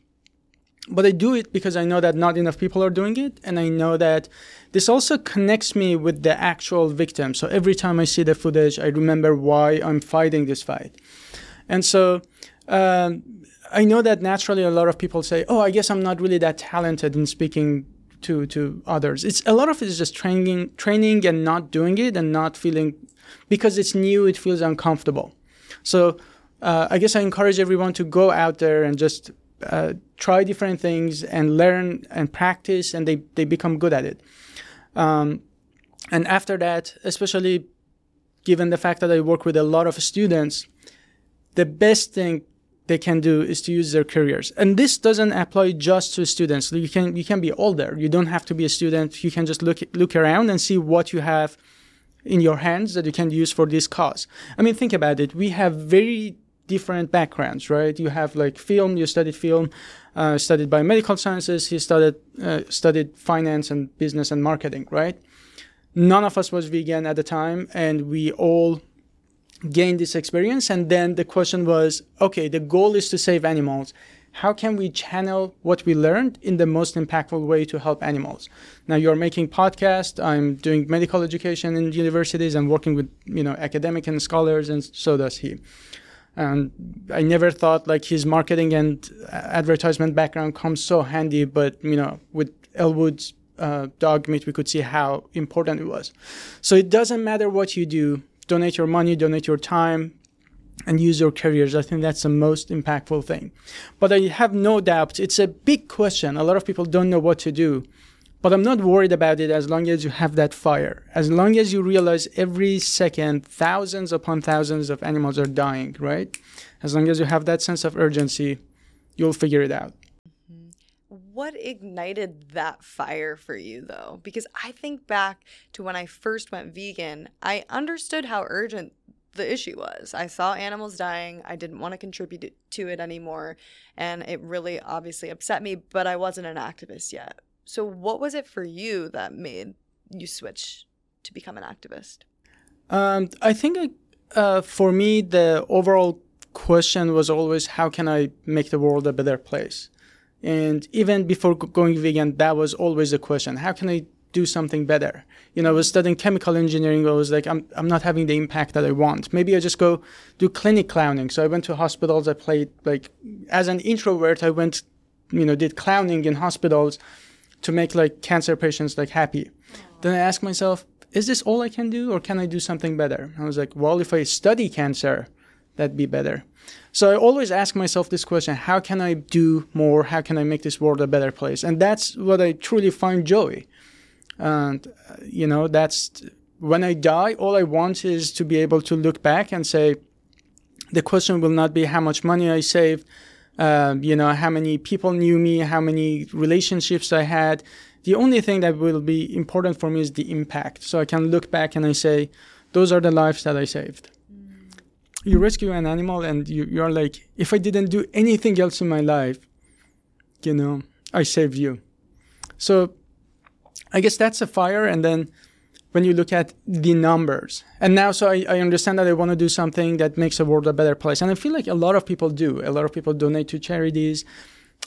But I do it because I know that not enough people are doing it, and I know that this also connects me with the actual victim. So every time I see the footage, I remember why I'm fighting this fight. And so um, I know that naturally a lot of people say, "Oh, I guess I'm not really that talented in speaking to to others. It's a lot of it is just training training and not doing it and not feeling because it's new. It feels uncomfortable. So uh, I guess I encourage everyone to go out there and just uh, try different things and learn and practice, and they they become good at it. Um, and after that, especially given the fact that I work with a lot of students, the best thing they can do is to use their careers. And this doesn't apply just to students. You can you can be older. You don't have to be a student. You can just look look around and see what you have in your hands that you can use for this cause. I mean, think about it. We have very different backgrounds, right? You have like film. You studied film, uh, studied biomedical sciences. He studied uh, studied finance and business and marketing, right? None of us was vegan at the time, and we all gain this experience. And then the question was okay, the goal is to save animals. How can we channel what we learned in the most impactful way to help animals? Now you're making podcast. I'm doing medical education in universities and working with you know academic and scholars, and so does he. And I never thought like his marketing and advertisement background comes so handy, but you know with Elwood's uh, dog meat, we could see how important it was. So it doesn't matter what you do, donate your money, donate your time, and use your careers. I think that's the most impactful thing. But I have no doubt it's a big question. A lot of people don't know what to do. But I'm not worried about it as long as you have that fire. As long as you realize every second thousands upon thousands of animals are dying, right? As long as you have that sense of urgency, you'll figure it out. What ignited that fire for you, though? Because I think back to when I first went vegan, I understood how urgent the issue was. I saw animals dying. I didn't want to contribute to it anymore. And it really obviously upset me, but I wasn't an activist yet. So, what was it for you that made you switch to become an activist? Um, I think uh, for me, the overall question was always how can I make the world a better place? And even before going vegan, that was always a question. How can I do something better? You know, I was studying chemical engineering. I was like, I'm, I'm not having the impact that I want. Maybe I just go do clinic clowning. So I went to hospitals. I played like, as an introvert, I went, you know, did clowning in hospitals to make like cancer patients like happy. Then I asked myself, is this all I can do or can I do something better? I was like, well, if I study cancer, that'd be better. So I always ask myself this question how can I do more? How can I make this world a better place? And that's what I truly find joy. And, uh, you know, that's when I die, all I want is to be able to look back and say, the question will not be how much money I saved, uh, you know, how many people knew me, how many relationships I had. The only thing that will be important for me is the impact. So I can look back and I say, those are the lives that I saved you rescue an animal and you, you're like, if I didn't do anything else in my life, you know, I saved you. So I guess that's a fire. And then when you look at the numbers, and now so I, I understand that I want to do something that makes the world a better place. And I feel like a lot of people do. A lot of people donate to charities.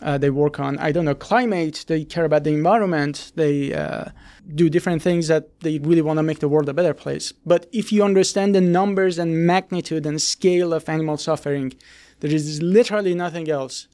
Uh, they work on, I don't know, climate. They care about the environment. They uh, do different things that they really want to make the world a better place. But if you understand the numbers and magnitude and scale of animal suffering, there is literally nothing else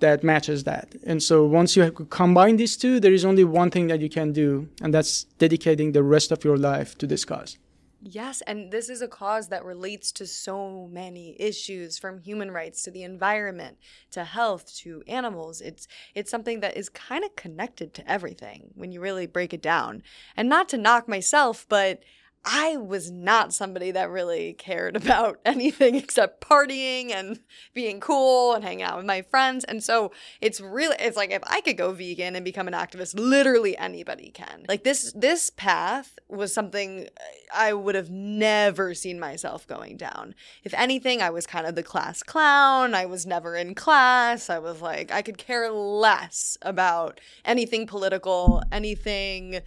that matches that. And so once you combine these two, there is only one thing that you can do, and that's dedicating the rest of your life to this cause. Yes, and this is a cause that relates to so many issues from human rights to the environment to health to animals. It's it's something that is kind of connected to everything when you really break it down. And not to knock myself, but I was not somebody that really cared *laughs* about anything except partying and being cool and hanging out with my friends. And so it's really it's like if I could go vegan and become an activist, literally anybody can. Like this this path was something I would have never seen myself going down. If anything, I was kind of the class clown. I was never in class. I was like I could care less about anything political, anything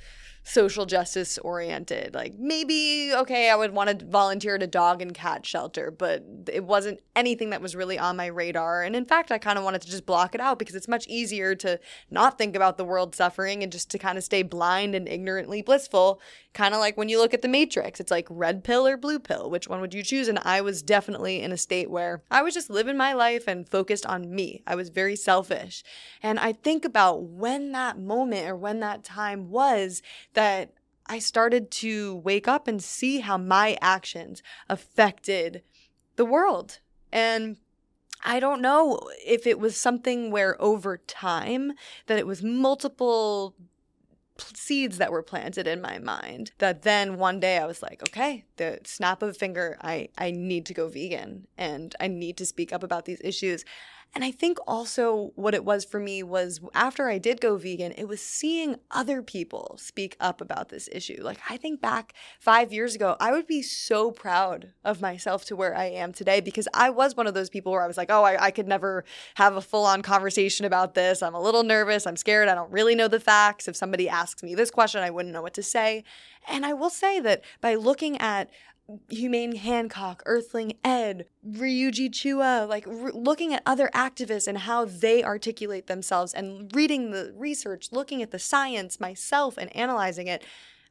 social justice oriented. Like maybe, okay, I would want to volunteer at a dog and cat shelter, but it wasn't anything that was really on my radar. And in fact, I kind of wanted to just block it out because it's much easier to not think about the world suffering and just to kind of stay blind and ignorantly blissful. Kind of like when you look at the Matrix, it's like red pill or blue pill. Which one would you choose? And I was definitely in a state where I was just living my life and focused on me. I was very selfish. And I think about when that moment or when that time was that I started to wake up and see how my actions affected the world. And I don't know if it was something where over time that it was multiple seeds that were planted in my mind that then one day I was like, okay, the snap of a finger, I, I need to go vegan and I need to speak up about these issues. And I think also what it was for me was after I did go vegan, it was seeing other people speak up about this issue. Like, I think back five years ago, I would be so proud of myself to where I am today because I was one of those people where I was like, oh, I, I could never have a full on conversation about this. I'm a little nervous. I'm scared. I don't really know the facts. If somebody asks me this question, I wouldn't know what to say. And I will say that by looking at Humane Hancock, Earthling Ed, Ryuji Chua, like looking at other activists and how they articulate themselves and reading the research, looking at the science myself and analyzing it,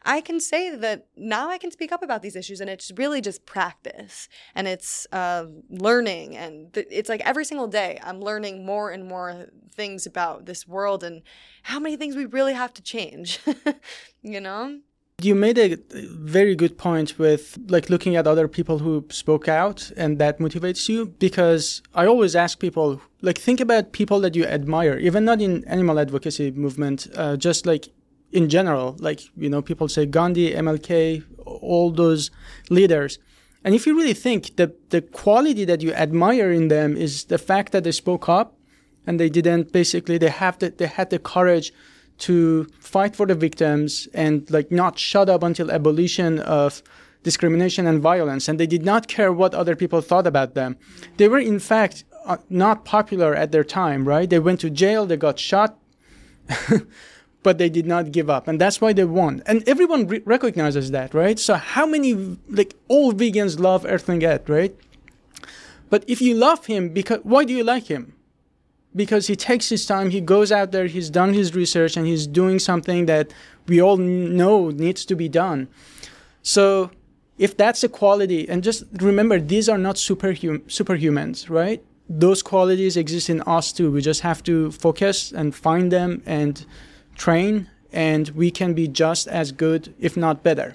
I can say that now I can speak up about these issues and it's really just practice and it's uh, learning. And th- it's like every single day I'm learning more and more things about this world and how many things we really have to change, *laughs* you know? You made a very good point with like looking at other people who spoke out and that motivates you because i always ask people like think about people that you admire even not in animal advocacy movement uh, just like in general like you know people say gandhi mlk all those leaders. And if you really think that the quality that you admire in them is the fact that they spoke up and they didn't basically they have the, they had the courage to fight for the victims and like not shut up until abolition of discrimination and violence. And they did not care what other people thought about them. They were in fact uh, not popular at their time right? They went to jail they got shot *laughs* but they did not give up. And that's why they won. And everyone re- recognizes that right? So how many like all vegans love earthling ed right? But if you love him because why do you like him because he takes his time, he goes out there, he's done his research, and he's doing something that we all know needs to be done. So, if that's a quality, and just remember, these are not superhum- superhumans, right? Those qualities exist in us too. We just have to focus and find them and train, and we can be just as good, if not better,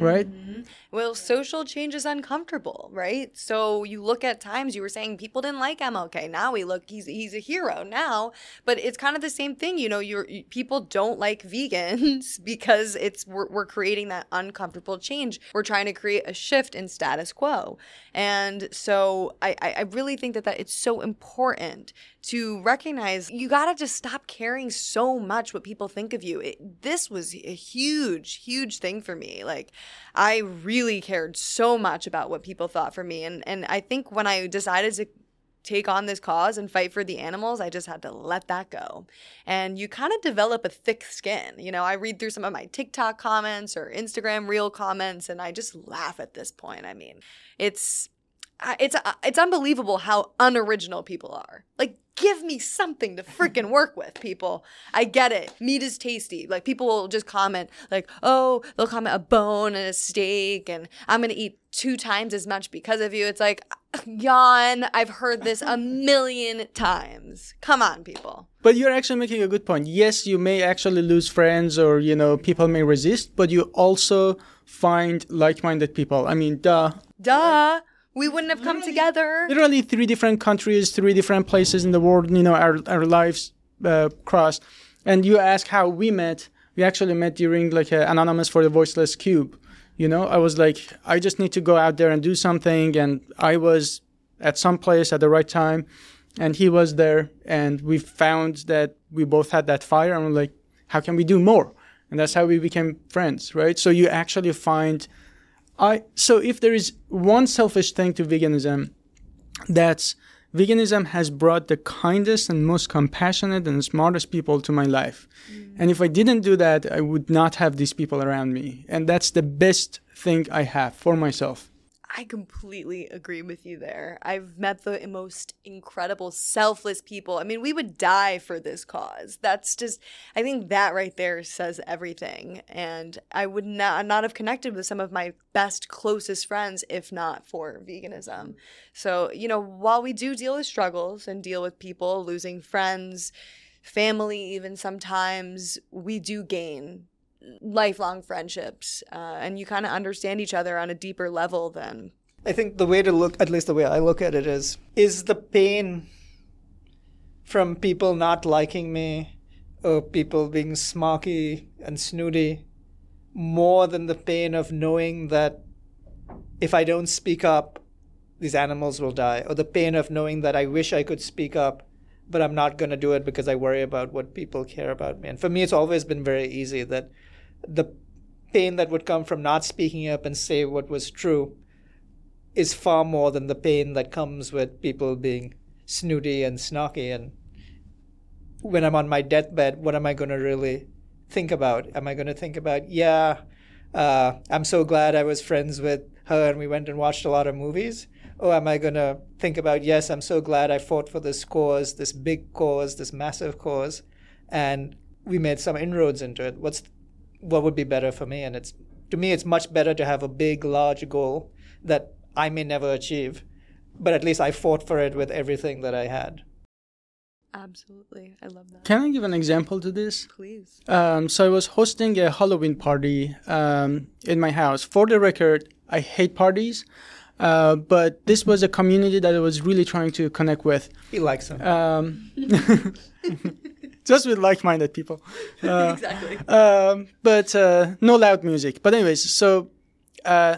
right? Mm-hmm. Mm-hmm. Well, social change is uncomfortable, right? So you look at times you were saying people didn't like MLK. Now we look he's he's a hero now, but it's kind of the same thing. You know, you're you, people don't like vegans *laughs* because it's we're, we're creating that uncomfortable change. We're trying to create a shift in status quo, and so I I really think that that it's so important to recognize you got to just stop caring so much what people think of you. It, this was a huge, huge thing for me. Like, I really cared so much about what people thought for me. And, and I think when I decided to take on this cause and fight for the animals, I just had to let that go. And you kind of develop a thick skin. You know, I read through some of my TikTok comments or Instagram reel comments and I just laugh at this point. I mean, it's it's uh, it's unbelievable how unoriginal people are. Like give me something to freaking work with, people. I get it. Meat is tasty. Like people will just comment like, "Oh, they'll comment a bone and a steak and I'm going to eat two times as much because of you." It's like, *laughs* yawn. I've heard this a million times. Come on, people. But you're actually making a good point. Yes, you may actually lose friends or, you know, people may resist, but you also find like-minded people. I mean, duh. Duh we wouldn't have come together. Literally three different countries, three different places in the world, you know, our, our lives uh, crossed. And you ask how we met. We actually met during like Anonymous for the Voiceless Cube. You know, I was like, I just need to go out there and do something. And I was at some place at the right time. And he was there. And we found that we both had that fire. And we're like, how can we do more? And that's how we became friends, right? So you actually find – I so if there is one selfish thing to veganism, that's veganism has brought the kindest and most compassionate and smartest people to my life. Mm. And if I didn't do that, I would not have these people around me. And that's the best thing I have for myself. I completely agree with you there. I've met the most incredible, selfless people. I mean, we would die for this cause. That's just, I think that right there says everything. And I would not, not have connected with some of my best, closest friends if not for veganism. So, you know, while we do deal with struggles and deal with people losing friends, family, even sometimes, we do gain lifelong friendships uh, and you kind of understand each other on a deeper level then i think the way to look at least the way i look at it is is the pain from people not liking me or people being smarky and snooty more than the pain of knowing that if i don't speak up these animals will die or the pain of knowing that i wish i could speak up but i'm not going to do it because i worry about what people care about me. And for me it's always been very easy that the pain that would come from not speaking up and say what was true is far more than the pain that comes with people being snooty and snarky and when i'm on my deathbed what am i going to really think about? Am i going to think about yeah uh, i'm so glad i was friends with her and we went and watched a lot of movies. Or am i going to think about yes i'm so glad i fought for this cause this big cause this massive cause. And we made some inroads into it. What's what would be better for me and it's to me it's much better to have a big large goal that i may never achieve but at least i fought for it with everything that i had. Absolutely. I love that. Can i give an example to this? Please. Um, so i was hosting a halloween party um, in my house. For the record i hate parties uh, but this was a community that I was really trying to connect with. He likes them. Um, *laughs* *laughs* just with like-minded people. *laughs* Uh, exactly. Um, but uh, no loud music. But anyways, so uh,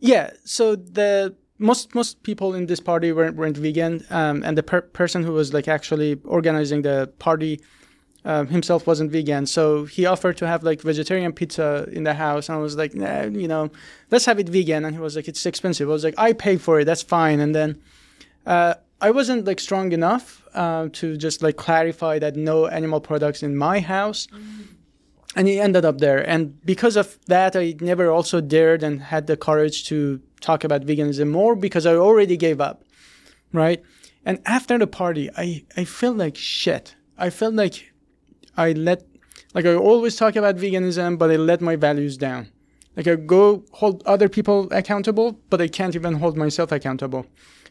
yeah, so the most most people in this party weren't, weren't vegan, um, and the per- person who was like actually organizing the party um, himself wasn't vegan. So he offered to have like vegetarian pizza in the house, and I was like, nah, you know, let's have it vegan. And he was like, it's expensive. I was like, I pay for it. That's fine. And then. Uh, I wasn't like strong enough uh, to just like clarify that no animal products in my house. Mm-hmm. And he ended up there. And because of that, I never also dared and had the courage to talk about veganism more because I already gave up. Right. And after the party, I, I felt like shit. I felt like I let, like I always talk about veganism, but I let my values down. Like I go hold other people accountable, but I can't even hold myself accountable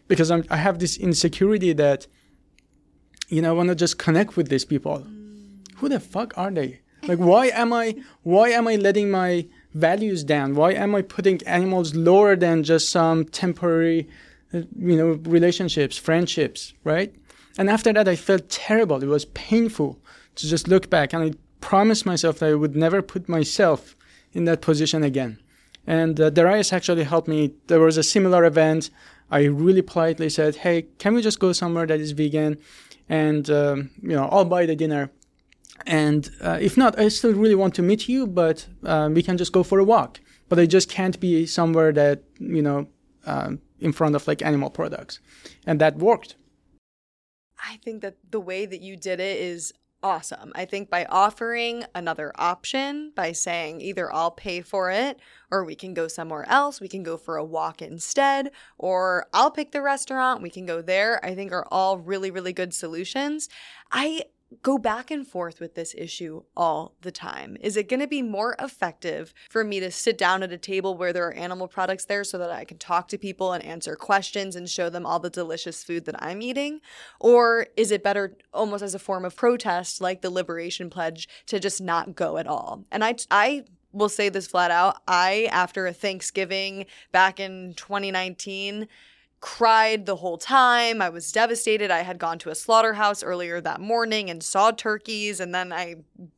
because I'm, I have this insecurity that, you know, I want to just connect with these people. Mm. Who the fuck are they? Like, why am I, why am I letting my values down? Why am I putting animals lower than just some temporary, uh, you know, relationships, friendships, right? And after that, I felt terrible. It was painful to just look back, and I promised myself that I would never put myself in that position again. And uh, Daraius actually helped me. There was a similar event I really politely said, "Hey, can we just go somewhere that is vegan, and um, you know, I'll buy the dinner." And uh, if not, I still really want to meet you, but uh, we can just go for a walk. But I just can't be somewhere that you know um, in front of like animal products, and that worked. I think that the way that you did it is awesome. I think by offering another option, by saying either I'll pay for it or we can go somewhere else, we can go for a walk instead, or I'll pick the restaurant, we can go there, I think are all really, really good solutions. I go back and forth with this issue all the time. Is it going to be more effective for me to sit down at a table where there are animal products there so that I can talk to people and answer questions and show them all the delicious food that I'm eating? Or is it better almost as a form of protest like the liberation pledge to just not go at all? And I I will say this flat out. I after a Thanksgiving back in 2019 cried the whole time. I was devastated. I had gone to a slaughterhouse earlier that morning and saw turkeys, and then I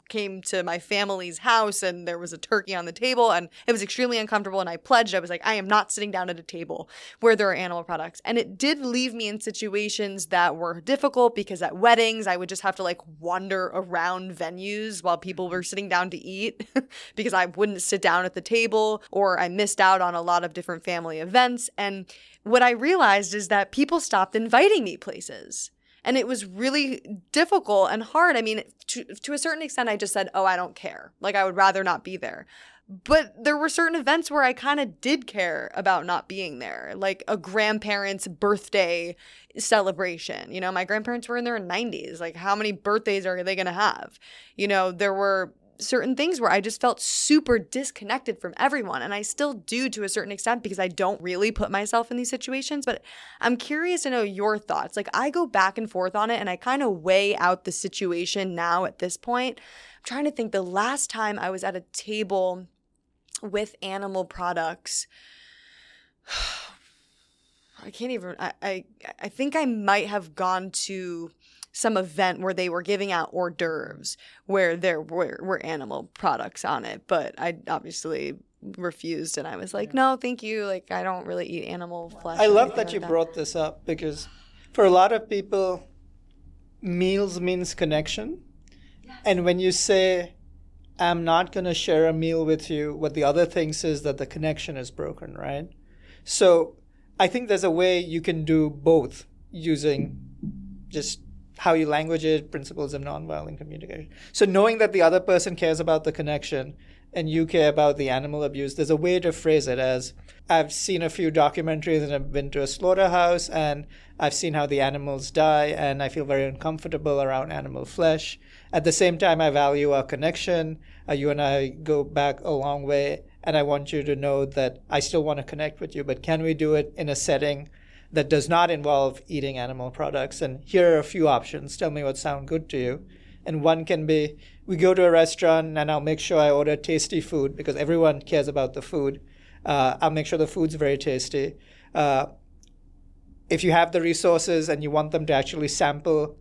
came to my family's house and there was a turkey on the table and it was extremely uncomfortable and I pledged I was like I am not sitting down at a table where there are animal products and it did leave me in situations that were difficult because at weddings I would just have to like wander around venues while people were sitting down to eat *laughs* because I wouldn't sit down at the table or I missed out on a lot of different family events and what I realized is that people stopped inviting me places and it was really difficult and hard. I mean, to, to a certain extent, I just said, oh, I don't care. Like, I would rather not be there. But there were certain events where I kind of did care about not being there, like a grandparent's birthday celebration. You know, my grandparents were in their 90s. Like, how many birthdays are they going to have? You know, there were certain things where I just felt super disconnected from everyone. And I still do to a certain extent because I don't really put myself in these situations. But I'm curious to know your thoughts. Like, I go back and forth on it and I kind of weigh out the situation now at this point. I'm trying to think the last time I was at a table with animal products. *sighs* I can't even I, I I think I might have gone to some event where they were giving out hors d'oeuvres where there were, were animal products on it. But I obviously refused and I was like, no, thank you. Like, I don't really eat animal flesh. I love that you that. brought this up because for a lot of people, meals means connection. Yes. And when you say, I'm not going to share a meal with you, what the other thinks is that the connection is broken, right? So I think there's a way you can do both using just how you language it, principles of nonviolent communication. So knowing that the other person cares about the connection and you care about the animal abuse, there's a way to phrase it as I've seen a few documentaries and I've been to a slaughterhouse and I've seen how the animals die and I feel very uncomfortable around animal flesh. At the same time, I value our connection. Uh, you and I go back a long way and I want you to know that I still want to connect with you, but can we do it in a setting that does not involve eating animal products. And here are a few options. Tell me what sound good to you. And one can be we go to a restaurant and I'll make sure I order tasty food because everyone cares about the food. Uh, I'll make sure the food's very tasty. Uh, if you have the resources and you want them to actually sample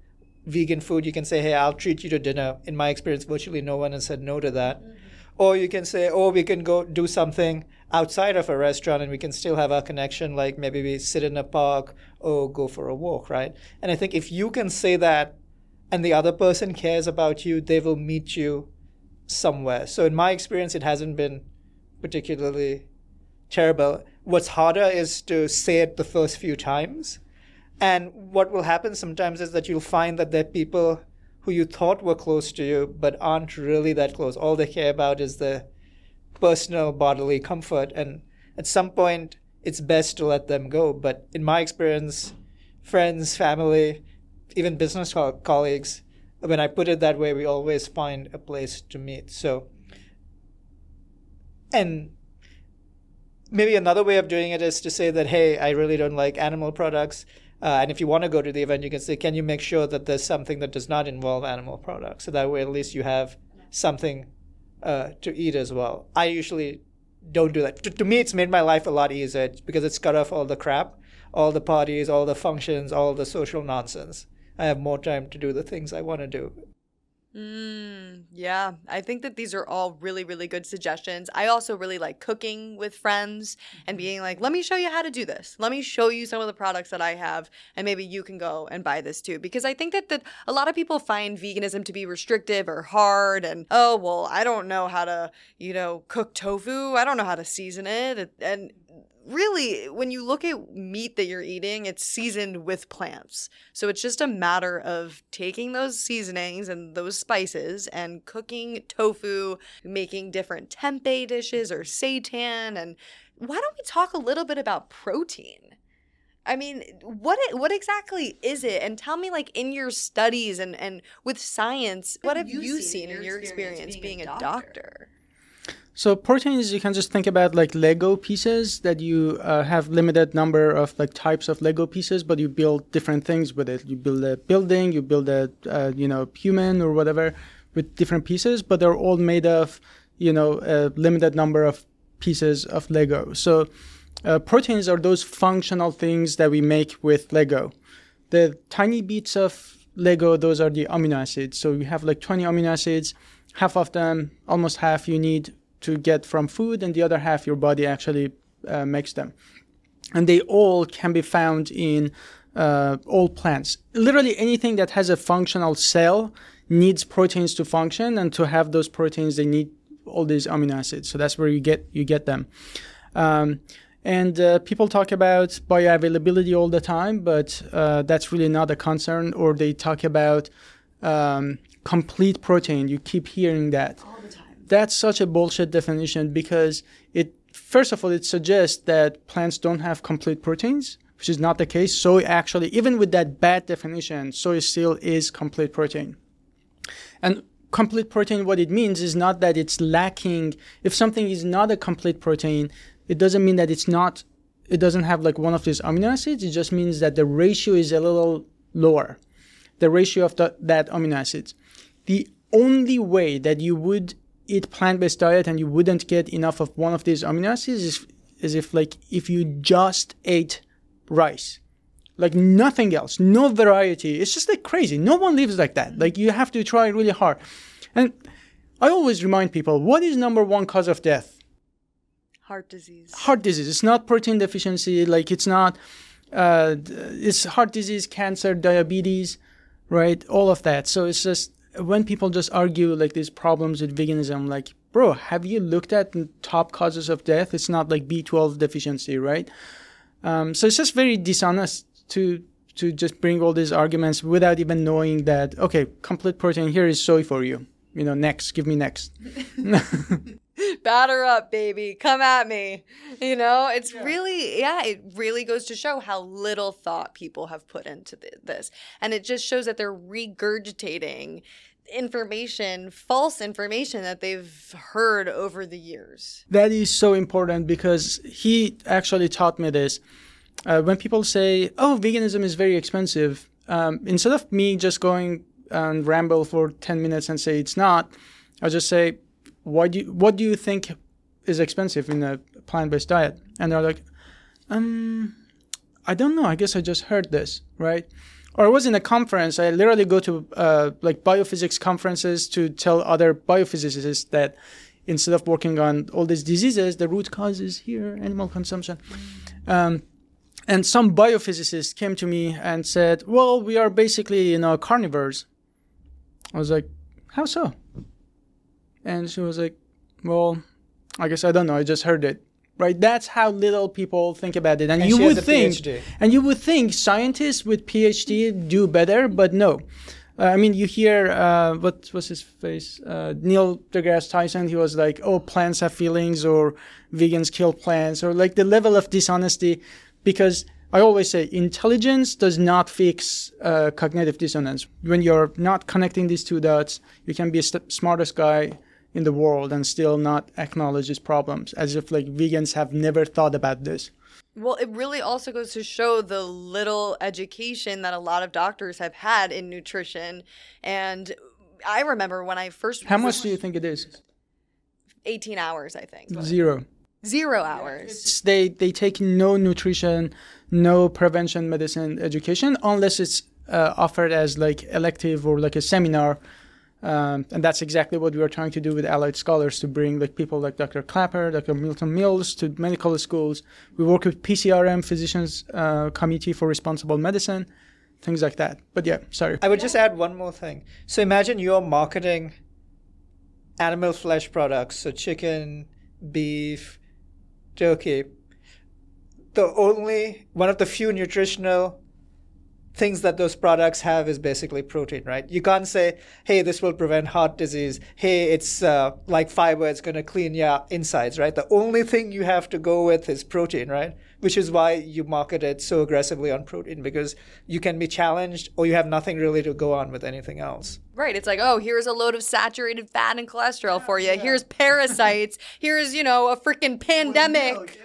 vegan food, you can say, hey, I'll treat you to dinner. In my experience, virtually no one has said no to that. Mm-hmm. Or you can say, oh, we can go do something outside of a restaurant and we can still have our connection, like maybe we sit in a park or go for a walk, right? And I think if you can say that and the other person cares about you, they will meet you somewhere. So in my experience, it hasn't been particularly terrible. What's harder is to say it the first few times. And what will happen sometimes is that you'll find that there are people who you thought were close to you but aren't really that close. All they care about is the personal bodily comfort. And at some point, it's best to let them go. But in my experience, friends, family, even business co- colleagues, when I put it that way, we always find a place to meet. So, and maybe another way of doing it is to say that, hey, I really don't like animal products. Uh, and if you want to go to the event, you can say, can you make sure that there's something that does not involve animal products? So that way, at least you have something uh, to eat as well. I usually don't do that. To, to, me, it's made my life a lot easier because it's cut off all the crap, all the parties, all the functions, all the social nonsense. I have more time to do the things I want to do. Mm, yeah, I think that these are all really, really good suggestions. I also really like cooking with friends and being like, let me show you how to do this. Let me show you some of the products that I have, and maybe you can go and buy this too. Because I think that, that a lot of people find veganism to be restrictive or hard, and oh, well, I don't know how to, you know, cook tofu. I don't know how to season it. And really, when you look at meat that you're eating, it's seasoned with plants. So it's just a matter of taking those seasonings and those spices and cooking tofu, making different tempeh dishes or seitan. And why don't we talk a little bit about protein? I mean, what what exactly is it? And tell me, like in your studies and and with science, what, what have you, you seen, in your experience, experience being, being, a doctor? doctor? So proteins, you can just think about like Lego pieces that you uh, have limited number of like types of Lego pieces, but you build different things with it. You build a building, you build a uh, you know human or whatever with different pieces, but they're all made of you know a limited number of pieces of Lego. So uh, proteins are those functional things that we make with Lego. The tiny bits of Lego, those are the amino acids. So you have like 20 amino acids half of them, almost half, you need to get from food, and the other half your body actually uh, makes them. And they all can be found in uh, all plants. Literally anything that has a functional cell needs proteins to function, and to have those proteins, they need all these amino acids. So that's where you get you get them. Um, and uh, people talk about bioavailability all the time, but uh, that's really not a concern. Or they talk about um, complete protein. You keep hearing that. That's such a bullshit definition because it, first of all, it suggests that plants don't have complete proteins, which is not the case. Soy actually, even with that bad definition, soy still is complete protein. And complete protein, what it means is not that it's lacking. If something is not a complete protein, it doesn't mean that it's not, it doesn't have like one of these amino acids. It just means that the ratio is a little lower, the ratio of the, that amino acids. The only way that you would eat plant-based diet and you wouldn't get enough of one of these amino acids is, is if like if you just ate rice. Like nothing else. No variety. It's just like crazy. No one lives like that. Like you have to try really hard. And i always remind people what is number one cause of death? Heart disease. heart disease. It's not protein deficiency. Like it's not uh, it's heart disease cancer diabetes right? All of that. So it's just when people just argue like these problems with veganism like bro have you looked at the top causes of death? It's not like b12 deficiency right? Um, so it's just very dishonest to to just bring all these arguments without even knowing that okay complete protein here is soy for you. You know next give me next *laughs* *laughs* *laughs* Batter up, baby. Come at me. You know, it's really, yeah, it really goes to show how little thought people have put into th- this. And it just shows that they're regurgitating information, false information that they've heard over the years. that is so important because he actually taught me this uh, when people say oh veganism is very expensive um, instead of me just going and ramble for 10 minutes and say it's not i'll just say what do you, what do you think is expensive in a plant-based diet and they're like um i don't know i guess i just heard this right or I was in a conference. I literally go to uh, like biophysics conferences to tell other biophysicists that instead of working on all these diseases, the root cause is here, animal consumption. Um, and some biophysicist came to me and said, "Well, we are basically you know carnivores." I was like, "How so?" And she was like, "Well, I guess I don't know. I just heard it." Right? That's how little people think about it. And, And you would a think PhD. and you would think scientists with PhD do better, but no. Uh, I mean, you hear uh, what was his face? Uh, Neil deGrasse Tyson. He was like, "Oh, plants have feelings," or "Vegans kill plants," or like the level of dishonesty. Because I always say, intelligence does not fix uh, cognitive dissonance. When you're not connecting these two dots, you can be the st- smartest guy in the world and still not acknowledge these problems, as if like vegans have never thought about this. Well, it really also goes to show the little education that a lot of doctors have had in nutrition. And I remember when I first. How much do you think it is? 18 hours, I think. Zero. Zero hours. It's- they they take no nutrition, no prevention medicine education unless it's uh, offered as like elective or like a seminar. Um, and that's exactly what we are trying to do with allied scholars to bring like people like Dr. Klaper, Dr. Milton Mills to medical schools. We work with PCRM, Physicians uh, Committee for Responsible Medicine, things like that. But yeah, sorry. I would just add one more thing. So imagine you're marketing animal flesh products, so chicken, beef, turkey. The only one of the few nutritional things that those products have is basically protein, right? You can't say, "Hey, this will prevent heart disease." Hey, it's uh, like fiber; it's going to clean your insides, right? The only thing you have to go with is protein, right? Which is why you market it so aggressively on protein because you can be challenged, or you have nothing really to go on with anything else. Right. It's like, oh, here's a load of saturated fat and cholesterol for you. Here's parasites. *laughs* here's, you know, a freaking pandemic.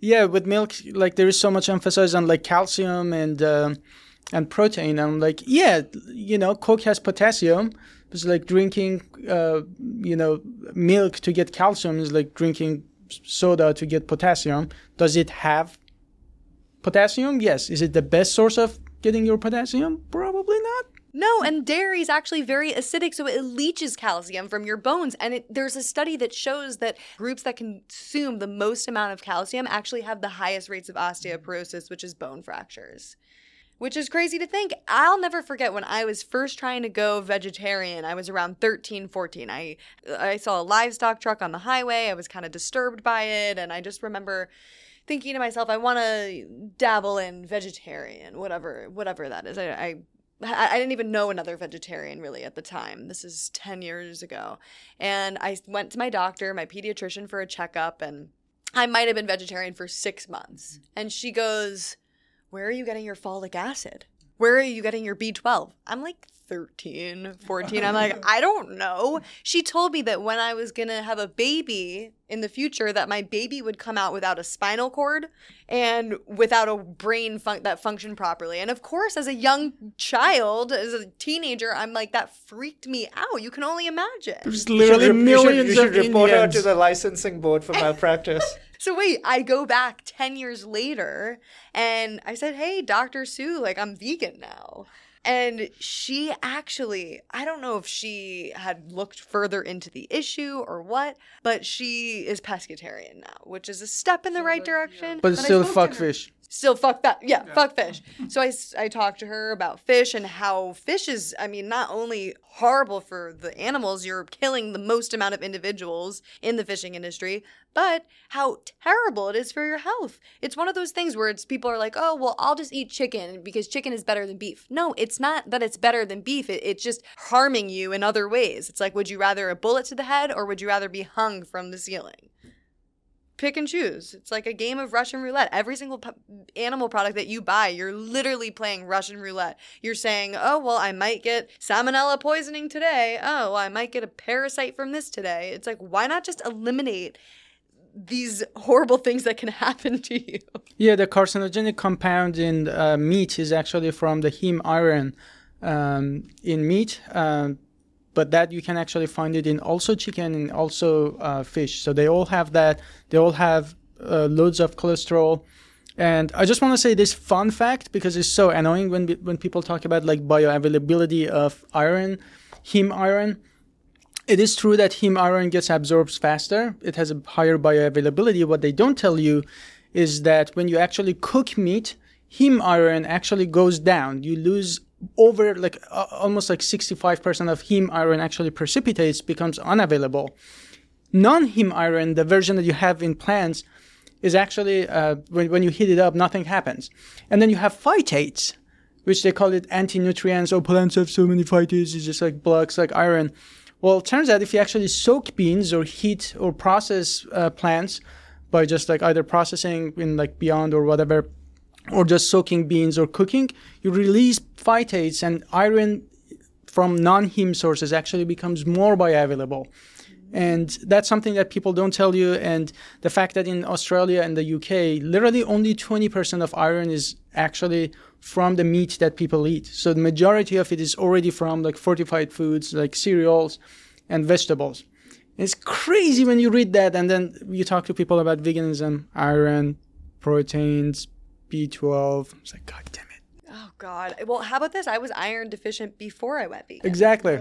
Yeah, with milk, like there is so much emphasis on like calcium and um and protein. I'm like, yeah, you know, Coke has potassium. It's like drinking, uh, you know, milk to get calcium is like drinking soda to get potassium. Does it have potassium? Yes. Is it the best source of getting your potassium? Probably not. No, and dairy is actually very acidic, so it leaches calcium from your bones. And it, there's a study that shows that groups that consume the most amount of calcium actually have the highest rates of osteoporosis, which is bone fractures. Which is crazy to think. I'll never forget when I was first trying to go vegetarian. I was around 13, 14. I I saw a livestock truck on the highway. I was kind of disturbed by it, and I just remember thinking to myself, I want to dabble in vegetarian, whatever, whatever that is. I, I I didn't even know another vegetarian really at the time. This is 10 years ago. And I went to my doctor, my pediatrician, for a checkup, and I might have been vegetarian for six months. And she goes, Where are you getting your folic acid? Where are you getting your B12? I'm like 13, 14. I'm like, *laughs* I don't know. She told me that when I was going to have a baby in the future that my baby would come out without a spinal cord and without a brain fun- that functioned properly. And of course, as a young child, as a teenager, I'm like that freaked me out. You can only imagine. There's literally you should, millions you should, you should of report her Indians. to the licensing board for malpractice. *laughs* So wait, I go back 10 years later and I said, "Hey, Dr. Sue, like I'm vegan now." And she actually, I don't know if she had looked further into the issue or what, but she is pescatarian now, which is a step in the right direction. but it's still fuck fish. Still fuck that. Yeah, fuck fish. So I, I talked to her about fish and how fish is, I mean, not only horrible for the animals, you're killing the most amount of individuals in the fishing industry, but how terrible it is for your health. It's one of those things where it's people are like, oh, well, I'll just eat chicken because chicken is better than beef. No, it's not that it's better than beef. It, it's just harming you in other ways. It's like, would you rather a bullet to the head or would you rather be hung from the ceiling? pick and choose. It's like a game of Russian roulette. Every single p- animal product that you buy, you're literally playing Russian roulette. You're saying, oh, well, I might get salmonella poisoning today. Oh, I might get a parasite from this today. It's like, why not just eliminate these horrible things that can *laughs* happen to you? Yeah, the carcinogenic compound in uh, meat is actually from the heme iron um, in meat, um, but that you can actually find it in also chicken and also uh, fish. So they all have that. They all have uh, loads of cholesterol. And I just want to say this fun fact because it's so annoying when when people talk about like bioavailability of iron, heme iron. It is true that heme iron gets absorbed faster. It has a higher bioavailability. What they don't tell you is that when you actually cook meat, heme iron actually goes down. You lose over like uh, almost like 65% of heme iron actually precipitates, becomes unavailable. Non-heme iron, the version that you have in plants, is actually uh, when, when you heat it up, nothing happens. And then you have phytates, which they call it anti-nutrients. Oh, plants have so many phytates. It's just like blocks like iron. Well, it turns out if you actually soak beans or heat or process uh, plants by just like either processing in like Beyond or whatever, or just soaking beans or cooking, you release phytates and iron from non-heme sources actually becomes more bioavailable. And that's something that people don't tell you. And the fact that in Australia and the UK, literally only 20% of iron is actually from the meat that people eat. So the majority of it is already from like fortified foods, like cereals and vegetables. It's crazy when you read that and then you talk to people about veganism, iron, proteins, B12. It's like, God damn it. Oh, God. Well, how about this? I was iron deficient before I went vegan. Exactly.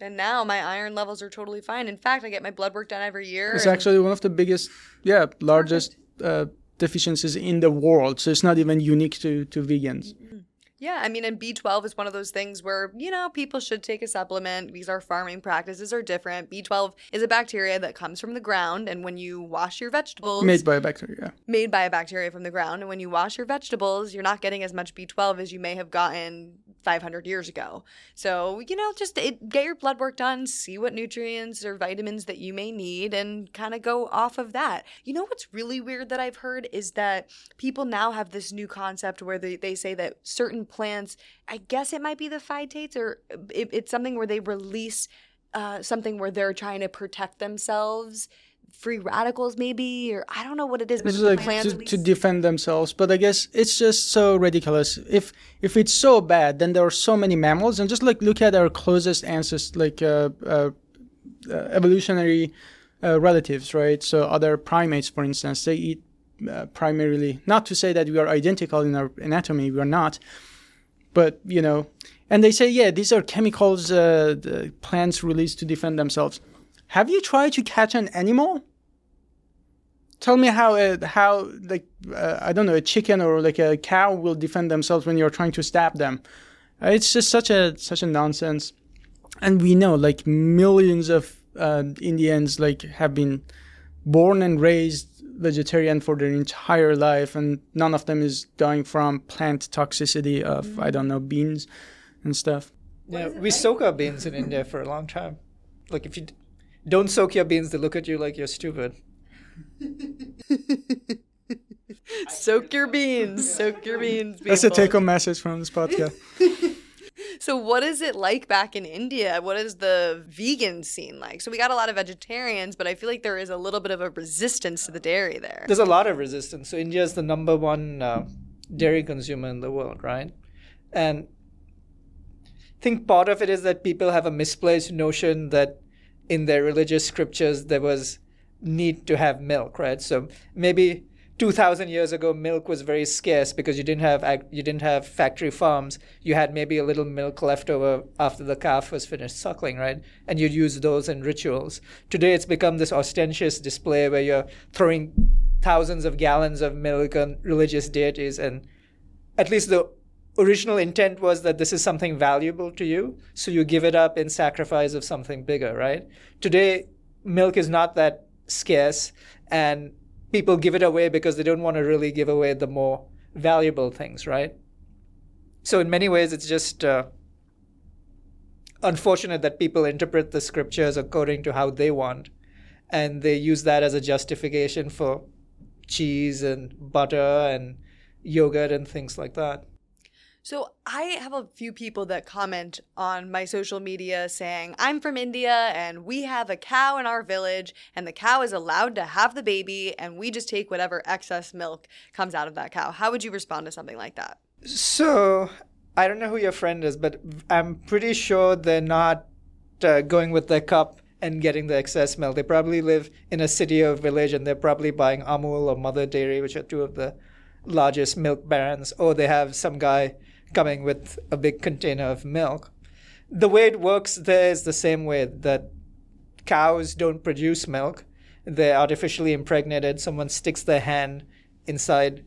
And now my iron levels are totally fine. In fact, I get my blood work done every year. It's actually one of the biggest, yeah, largest uh, deficiencies in the world. So it's not even unique to, to vegans. Yeah, I mean, and B12 is one of those things where, you know, people should take a supplement because our farming practices are different. B12 is a bacteria that comes from the ground, and when you wash your vegetables, Made by a bacteria. made by a bacteria from the ground, and when you wash your vegetables, you're not getting as much B12 as you may have gotten 500 years ago. So, you know, just it, get your blood work done, see what nutrients or vitamins that you may need, and kind of go off of that. You know what's really weird that I've heard is that people now have this new concept where they, they say that certain plants, I guess it might be the phytates, or it, it's something where they release uh, something where they're trying to protect themselves. Free radicals, maybe, or I don't know what it is, but This like plants to, to defend themselves. But I guess it's just so ridiculous. If if it's so bad, then there are so many mammals, and just like look at our closest ancestors, like uh, uh, uh, evolutionary uh, relatives, right? So other primates, for instance, they eat uh, primarily. Not to say that we are identical in our anatomy, we are not. But you know, and they say, yeah, these are chemicals uh, the plants release to defend themselves. Have you tried to catch an animal? Tell me how uh, how like uh, I don't know a chicken or like a cow will defend themselves when you're trying to stab them. Uh, it's just such a such a nonsense, and we know like millions of uh, Indians like have been born and raised vegetarian for their entire life, and none of them is dying from plant toxicity of mm-hmm. I don't know beans and stuff. Yeah, we like? soak our beans in India for a long time. Like if you don't soak your beans, they look at you like you're stupid. *laughs* soak your beans. Soak your beans. People. That's a take-home message from this podcast. *laughs* so, what is it like back in India? What is the vegan scene like? So, we got a lot of vegetarians, but I feel like there is a little bit of a resistance to the dairy there. There's a lot of resistance. So, India is the number one uh, dairy consumer in the world, right? And I think part of it is that people have a misplaced notion that in their religious scriptures there was need to have milk, right? So maybe 2000 years ago milk was very scarce because you didn't have you didn't have factory farms. You had maybe a little milk left over after the calf was finished suckling right? And you'd use those in rituals. Today it's become this ostentatious display where you're throwing thousands of gallons of milk on religious deities. And at least the original intent was that this is something valuable to you. So you give it up in sacrifice of something bigger right? Today milk is not that scarce. And people give it away because they don't want to really give away the more valuable things, right? So, in many ways, it's just uh, unfortunate that people interpret the scriptures according to how they want, and they use that as a justification for cheese and butter and yogurt and things like that. So I have a few people that comment on my social media saying, I'm from India and we have a cow in our village and the cow is allowed to have the baby and we just take whatever excess milk comes out of that cow. How would you respond to something like that? So I don't know who your friend is, but I'm pretty sure they're not uh, going with their cup and getting the excess milk. They probably live in a city or village and they're probably buying Amul or Mother Dairy, which are two of the largest milk barons, or they have some guy coming with a big container of milk. The way it works there is the same way that cows don't produce milk. They're artificially impregnated. Someone sticks their hand inside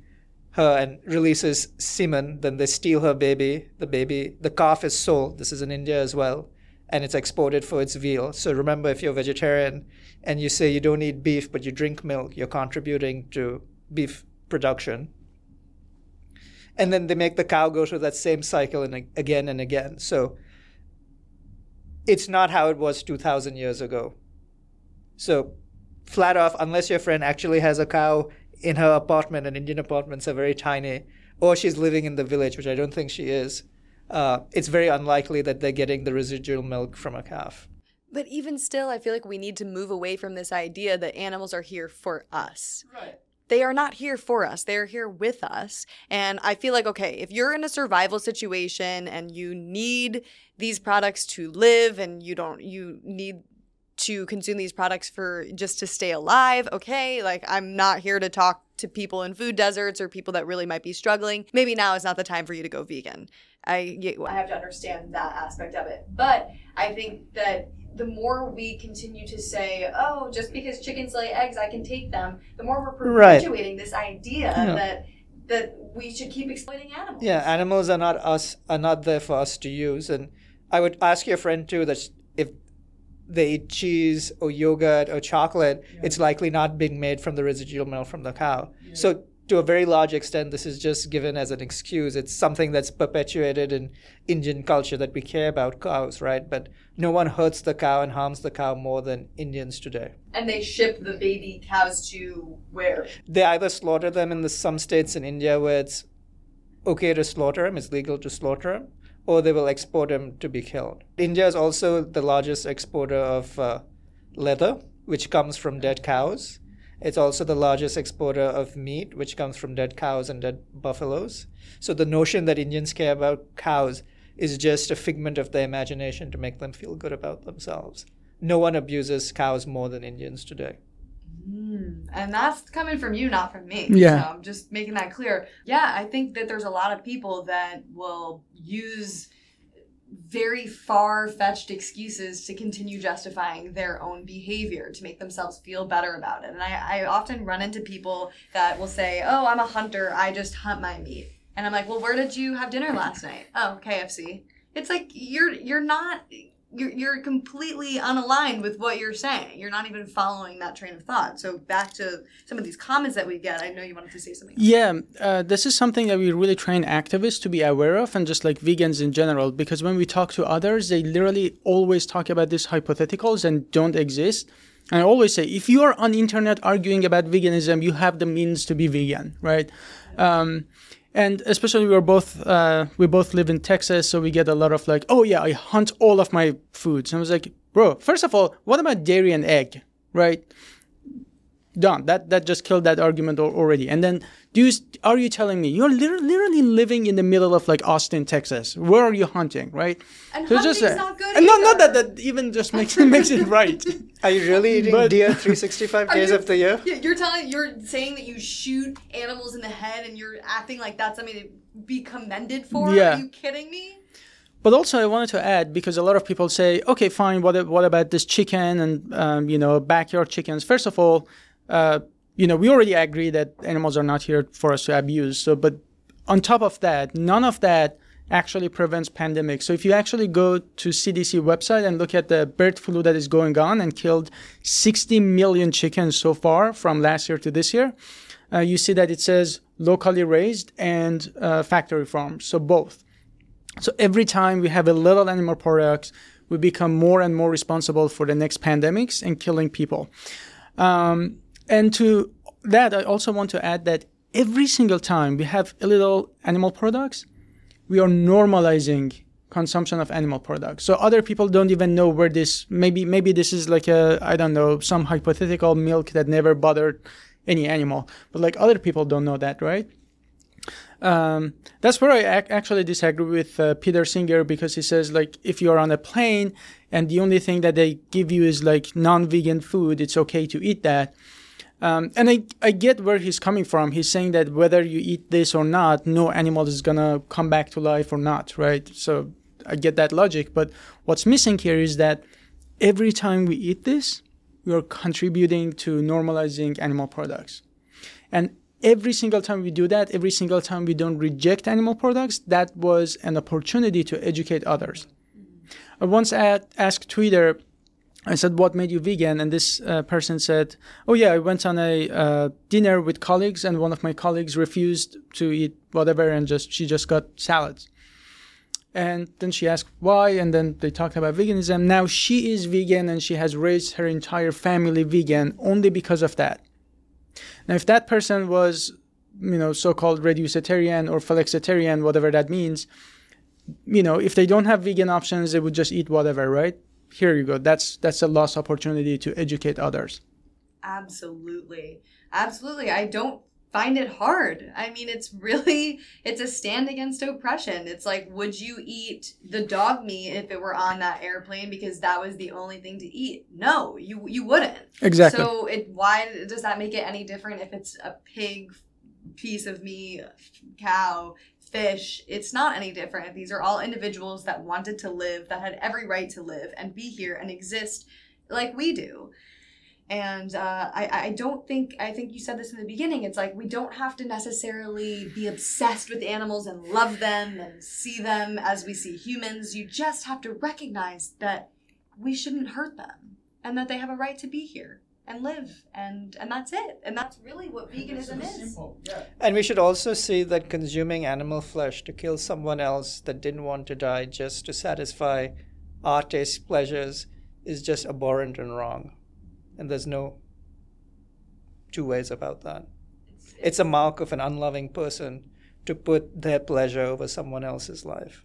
her and releases semen. Then they steal her baby. The baby, the calf is sold. This is in India as well. And it's exported for its veal. So remember, if you're vegetarian and you say you don't eat beef but you drink milk, you're contributing to beef production and then they make the cow go through that same cycle and again and again. So it's not how it was 2,000 years ago. So flat off, unless your friend actually has a cow in her apartment, and Indian apartments are very tiny, or she's living in the village, which I don't think she is, uh, it's very unlikely that they're getting the residual milk from a calf. But even still, I feel like we need to move away from this idea that animals are here for us. Right they are not here for us. They are here with us. And I feel like, okay, if you're in a survival situation and you need these products to live and you don't, you need to consume these products for just to stay alive, okay, like I'm not here to talk to people in food deserts or people that really might be struggling. Maybe now is not the time for you to go vegan. I, I have to understand that aspect of it. But I think that the more we continue to say, oh, just because chickens lay eggs, I can take them, the more we're perpetuating right. this idea yeah. that that we should keep exploiting animals. Yeah, animals are not us are not there for us to use. And I would ask your friend too that if they eat cheese or yogurt or chocolate, yeah. it's likely not being made from the residual milk from the cow. Yeah. So to a very large extent, this is just given as an excuse. It's something that's perpetuated in Indian culture that we care about cows, right? But no one hurts the cow and harms the cow more than Indians today. And they ship the baby cows to where? They either slaughter them in the, some states in India where it's okay to slaughter them, it's legal to slaughter them, or they will export them to be killed. India is also the largest exporter of uh, leather, which comes from dead cows it's also the largest exporter of meat, which comes from dead cows and dead buffaloes. So the notion that Indians care about cows is just a figment of their imagination to make them feel good about themselves. No one abuses cows more than Indians today. Mm, and that's coming from you, not from me. Yeah. So I'm just making that clear. Yeah, I think that there's a lot of people that will use very far fetched excuses to continue justifying their own behavior to make themselves feel better about it. And I, I often run into people that will say, Oh, I'm a hunter, I just hunt my meat. And I'm like, Well, where did you have dinner last night? Oh, KFC. It's like you're you're not you're, you're completely unaligned with what you're saying. You're not even following that train of thought. So back to some of these comments that we get. I know you wanted to say something. Yeah, uh, this is something that we really train activists to be aware of, and just like vegans in general, because when we talk to others, they literally always talk about these hypotheticals and don't exist. And I always say, if you are on internet arguing about veganism, you have the means to be vegan, right? Um, and especially we're both uh, we both live in Texas, so we get a lot of like, oh yeah, I hunt all of my foods. And I was like, bro, first of all, what about dairy and egg, right? Done. That that just killed that argument already. And then, do you, are you telling me you're literally living in the middle of like Austin, Texas? Where are you hunting, right? And so hunting's just, not good. And not not that that even just makes it *laughs* makes it right. Are you really eating but, deer 365 *laughs* days you, of the year? Yeah, you're telling you're saying that you shoot animals in the head, and you're acting like that's something to be commended for. Yeah. Are you kidding me? But also, I wanted to add because a lot of people say, okay, fine, what, what about this chicken and um, you know backyard chickens? First of all, uh, you know, we already agree that animals are not here for us to abuse. So, but on top of that, none of that actually prevents pandemics. So if you actually go to CDC website and look at the bird flu that is going on and killed 60 million chickens so far from last year to this year, uh, you see that it says locally raised and uh, factory farms. So both. So every time we have a little animal products, we become more and more responsible for the next pandemics and killing people. Um, and to that, I also want to add that every single time we have a little animal products, we are normalizing consumption of animal products. So other people don't even know where this maybe maybe this is like a I don't know some hypothetical milk that never bothered any animal, but like other people don't know that, right? Um, that's where I ac- actually disagree with uh, Peter Singer because he says like if you're on a plane and the only thing that they give you is like non-vegan food, it's okay to eat that. Um, and I, I get where he's coming from. He's saying that whether you eat this or not, no animal is gonna come back to life or not, right? So I get that logic. But what's missing here is that every time we eat this, we are contributing to normalizing animal products. And every single time we do that, every single time we don't reject animal products, that was an opportunity to educate others. I once asked Twitter I said, "What made you vegan?" And this uh, person said, "Oh yeah, I went on a uh, dinner with colleagues, and one of my colleagues refused to eat whatever, and just she just got salads." And then she asked why, and then they talked about veganism. Now she is vegan, and she has raised her entire family vegan only because of that. Now, if that person was, you know, so-called reducitarian or flexitarian, whatever that means, you know, if they don't have vegan options, they would just eat whatever, right? Here you go. That's that's a lost opportunity to educate others. Absolutely. Absolutely. I don't find it hard. I mean it's really it's a stand against oppression. It's like would you eat the dog meat if it were on that airplane because that was the only thing to eat? No you you wouldn't. Exactly. So it why does that make it any different if it's a pig piece of meat cow fish, it's not any different. These are all individuals that wanted to live, that had every right to live and be here and exist like we do. And uh, I, I don't think, I think you said this in the beginning, it's like we don't have to necessarily be obsessed with animals and love them and see them as we see humans. You just have to recognize that we shouldn't hurt them and that they have a right to be here and live and and that's it. And that's really what veganism is. yeah. and we should also see that consuming animal flesh to kill someone else that didn't want to die just to satisfy our taste pleasures is just abhorrent and wrong. And there's no two ways about that. It's, it's, it's a mark of an unloving person to put their pleasure over someone else's life.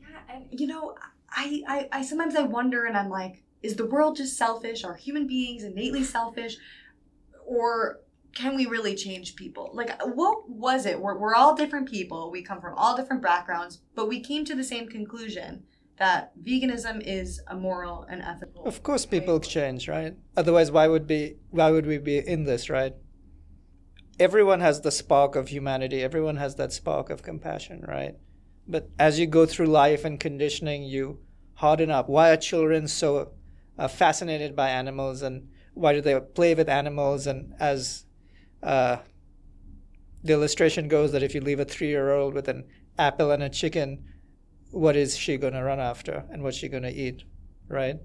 Yeah and you know I, I, I sometimes i wonder and i'm like is the world just selfish? Are human beings innately selfish? Or can we really change people? Like, what was it? We're, we're all different people. We come from all different backgrounds, but we came to the same conclusion that veganism is a moral and ethical. Of course, people change, right? Otherwise, why would be why would we be in this, right? Everyone has the spark of humanity. Everyone has that spark of compassion, right? But as you go through life and conditioning, you harden up. Why are children so uh, fascinated by animals and why do they play with animals? And as uh, the illustration goes, that if you leave a three year old with an apple and a chicken, what is she going to run after and what's she going to eat, right?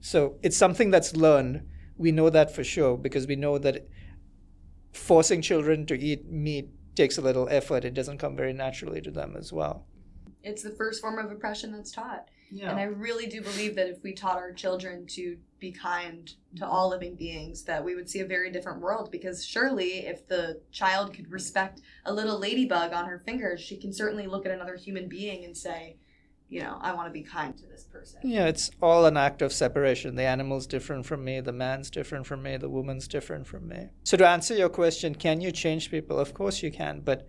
So it's something that's learned. We know that for sure because we know that forcing children to eat meat takes a little effort. It doesn't come very naturally to them as well. It's the first form of oppression that's taught. Yeah. And I really do believe that if we taught our children to be kind to all living beings, that we would see a very different world. Because surely, if the child could respect a little ladybug on her fingers, she can certainly look at another human being and say, you know, I want to be kind to this person. Yeah, it's all an act of separation. The animal's different from me, the man's different from me, the woman's different from me. So, to answer your question, can you change people? Of course you can, but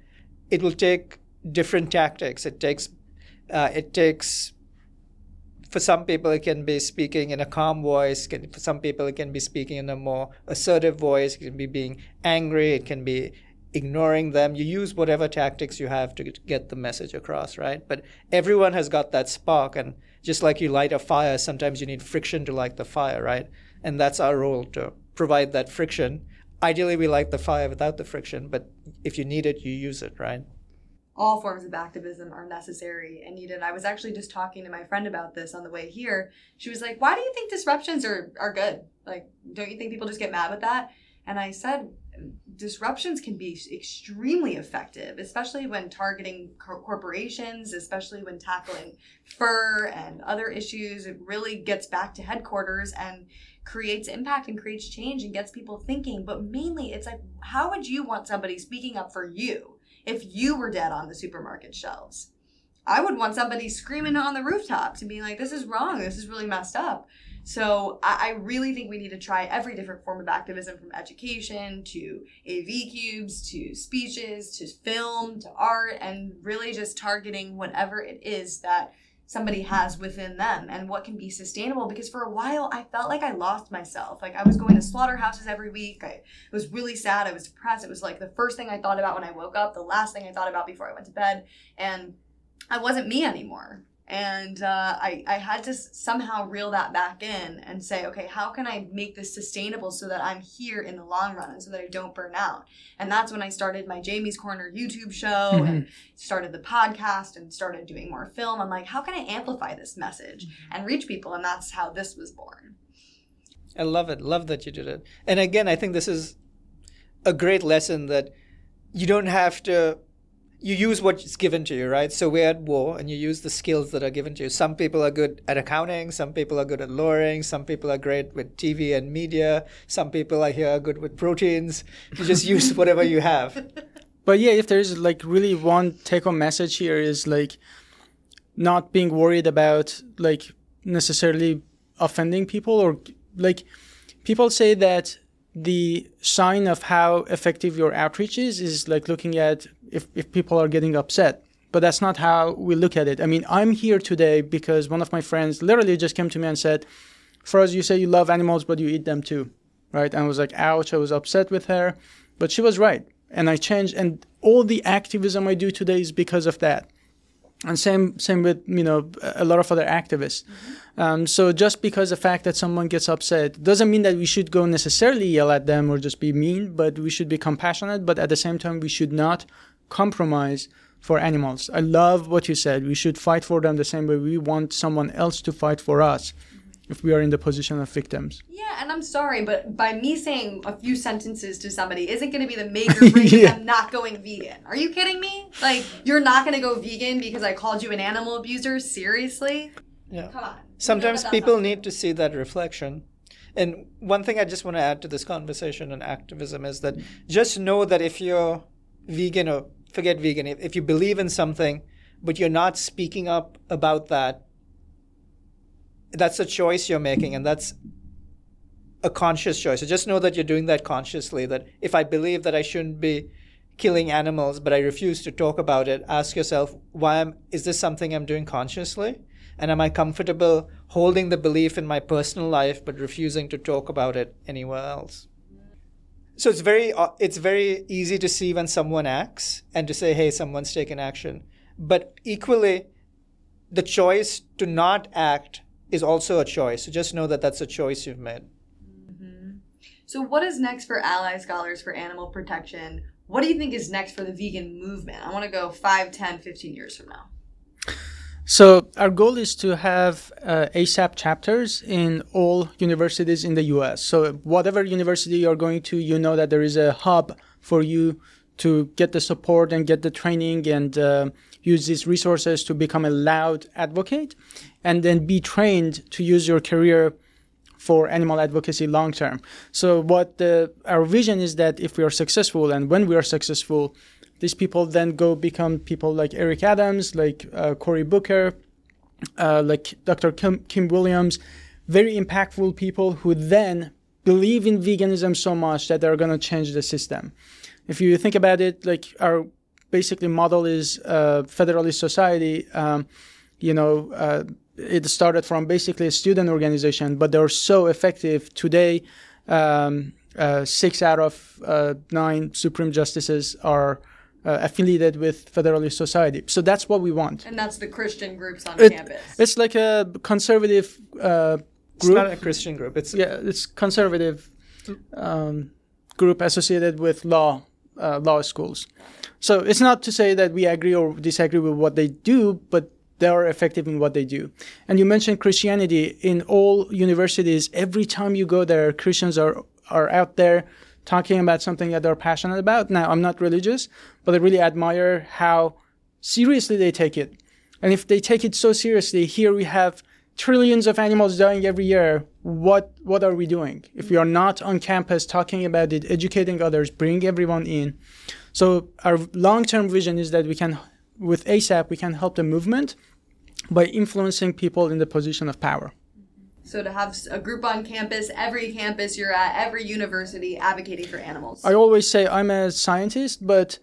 it will take different tactics. It takes, uh, it takes for some people it can be speaking in a calm voice can, for some people it can be speaking in a more assertive voice it can be being angry it can be ignoring them. You use whatever tactics you have to get the message across right? But everyone has got that spark and just like you light a fire sometimes you need friction to light the fire right? And that's our role to provide that friction. Ideally we light the fire without the friction but if you need it you use it right all forms of activism are necessary and needed. I was actually just talking to my friend about this on the way here. She was like, "Why do you think disruptions are are good? Like, don't you think people just get mad with that?" And I said, disruptions can be extremely effective, especially when targeting corporations, especially when tackling fur and other issues. It really gets back to headquarters and creates impact and creates change and gets people thinking. But mainly, it's like, how would you want somebody speaking up for you? If you were dead on the supermarket shelves. I would want somebody screaming on the rooftop to be like, this is wrong, this is really messed up. So I, I really think we need to try every different form of activism from education to AV cubes to speeches to film to art and really just targeting whatever it is that somebody has within them and what can be sustainable because for a while I felt like I lost myself. Like I was going to slaughterhouses every week. I was really sad. I was depressed. It was like the first thing I thought about when I woke up, the last thing I thought about before I went to bed. And I wasn't me anymore and uh, I, I had to somehow reel that back in and say okay how can i make this sustainable so that i'm here in the long run and so that i don't burn out? And that's when i started my jamie's corner youtube show mm-hmm. and started the podcast and started doing more film. I'm like how can i amplify this message mm-hmm. and reach people? And that's how this was born. I love it. Love that you did it. And again i think this is a great lesson that you don't have to you use what's given to you, right? So we're at war and you use the skills that are given to you. Some people are good at accounting, some people are good at lawyering, some people are great with TV and media, some people I hear are good with proteins. You just use *laughs* whatever you have. But yeah, if there's like really one take home message here is like not being worried about like necessarily offending people or like people say that the sign of how effective your outreach is is like looking at if, if people are getting upset but that's not how we look at it. I mean i'm here today because one of my friends literally just came to me and said Faraz you say you love animals but you eat them too right? And i was like ouch i was upset with her. But she was right and i changed and all the activism i do today is because of that. And same same with you know a lot of other activists. Mm-hmm. um, so just because the fact that someone gets upset doesn't mean that we should go necessarily yell at them or just be mean but we should be compassionate but at the same time we should not compromise for animals i love what you said we should fight for them the same way we want someone else to fight for us if we are in the position of victims. Yeah, and I'm sorry, but by me saying a few sentences to somebody isn't going to be the major *laughs* break yeah. them not going vegan. Are you kidding me? Like, you're not going to go vegan because I called you an animal abuser? Seriously? Yeah. Come on. Sometimes people need to see that reflection. And one thing I just want to add to this conversation on activism is that just know that if you're vegan or forget vegan, if, if you believe in something, but you're not speaking up about that that's a choice you're making and that's a conscious choice. So just know that you're doing that consciously. That if I believe that I shouldn't be killing animals, but I refuse to talk about it, ask yourself, why am, is this something I'm doing consciously? And am I comfortable holding the belief in my personal life, but refusing to talk about it anywhere else? So it's very, uh, it's very easy to see when someone acts and to say, hey, someone's taken action. But equally, the choice to not act is also a choice. So just know that that's a choice you've made. So, what is next for Allied Scholars for Animal Protection? What do you think is next for the vegan movement? I want to go 5, 10, 15 years from now. So our goal is to have uh, ASAP chapters in all universities in the U.S. So whatever university you're going to, you know that there is a hub for you to get the support and get the training and uh, use these resources to become a loud advocate, and then be trained to use your career for animal advocacy long term. So what the, our vision is that if we are successful and when we are successful, these people then go become people like Eric Adams, like uh, Cory Booker, uh, like Dr. Kim, Kim Williams, very impactful people who then believe in veganism so much that they're going to change the system. If you think about it, like our basically model is uh, Federalist Society. Um, you know, uh, it started from basically a student organization, but they're so effective today. Um, uh, six out of uh, nine Supreme Justices are uh, affiliated with Federalist Society. So that's what we want. And that's the Christian groups on It- campus. It's like a conservative uh, It's group. not a Christian group. It's yeah, it's conservative um, group associated with law uh, law schools. So it's not to say that we agree or disagree with what they do, but they are effective in what they do. And you mentioned Christianity in all universities. Every time you go there, Christians are are out there talking about something that they're passionate about. Now, I'm not religious, but I really admire how seriously they take it. And if they take it so seriously, here we have trillions of animals dying every year. What what are we doing? If we are not on campus talking about it, educating others, bring everyone in. So our long-term vision is that we can, with ASAP, we can help the movement by influencing people in the position of power. So to have a group on campus, every campus you're at, every university advocating for animals. I always say I'm a scientist, but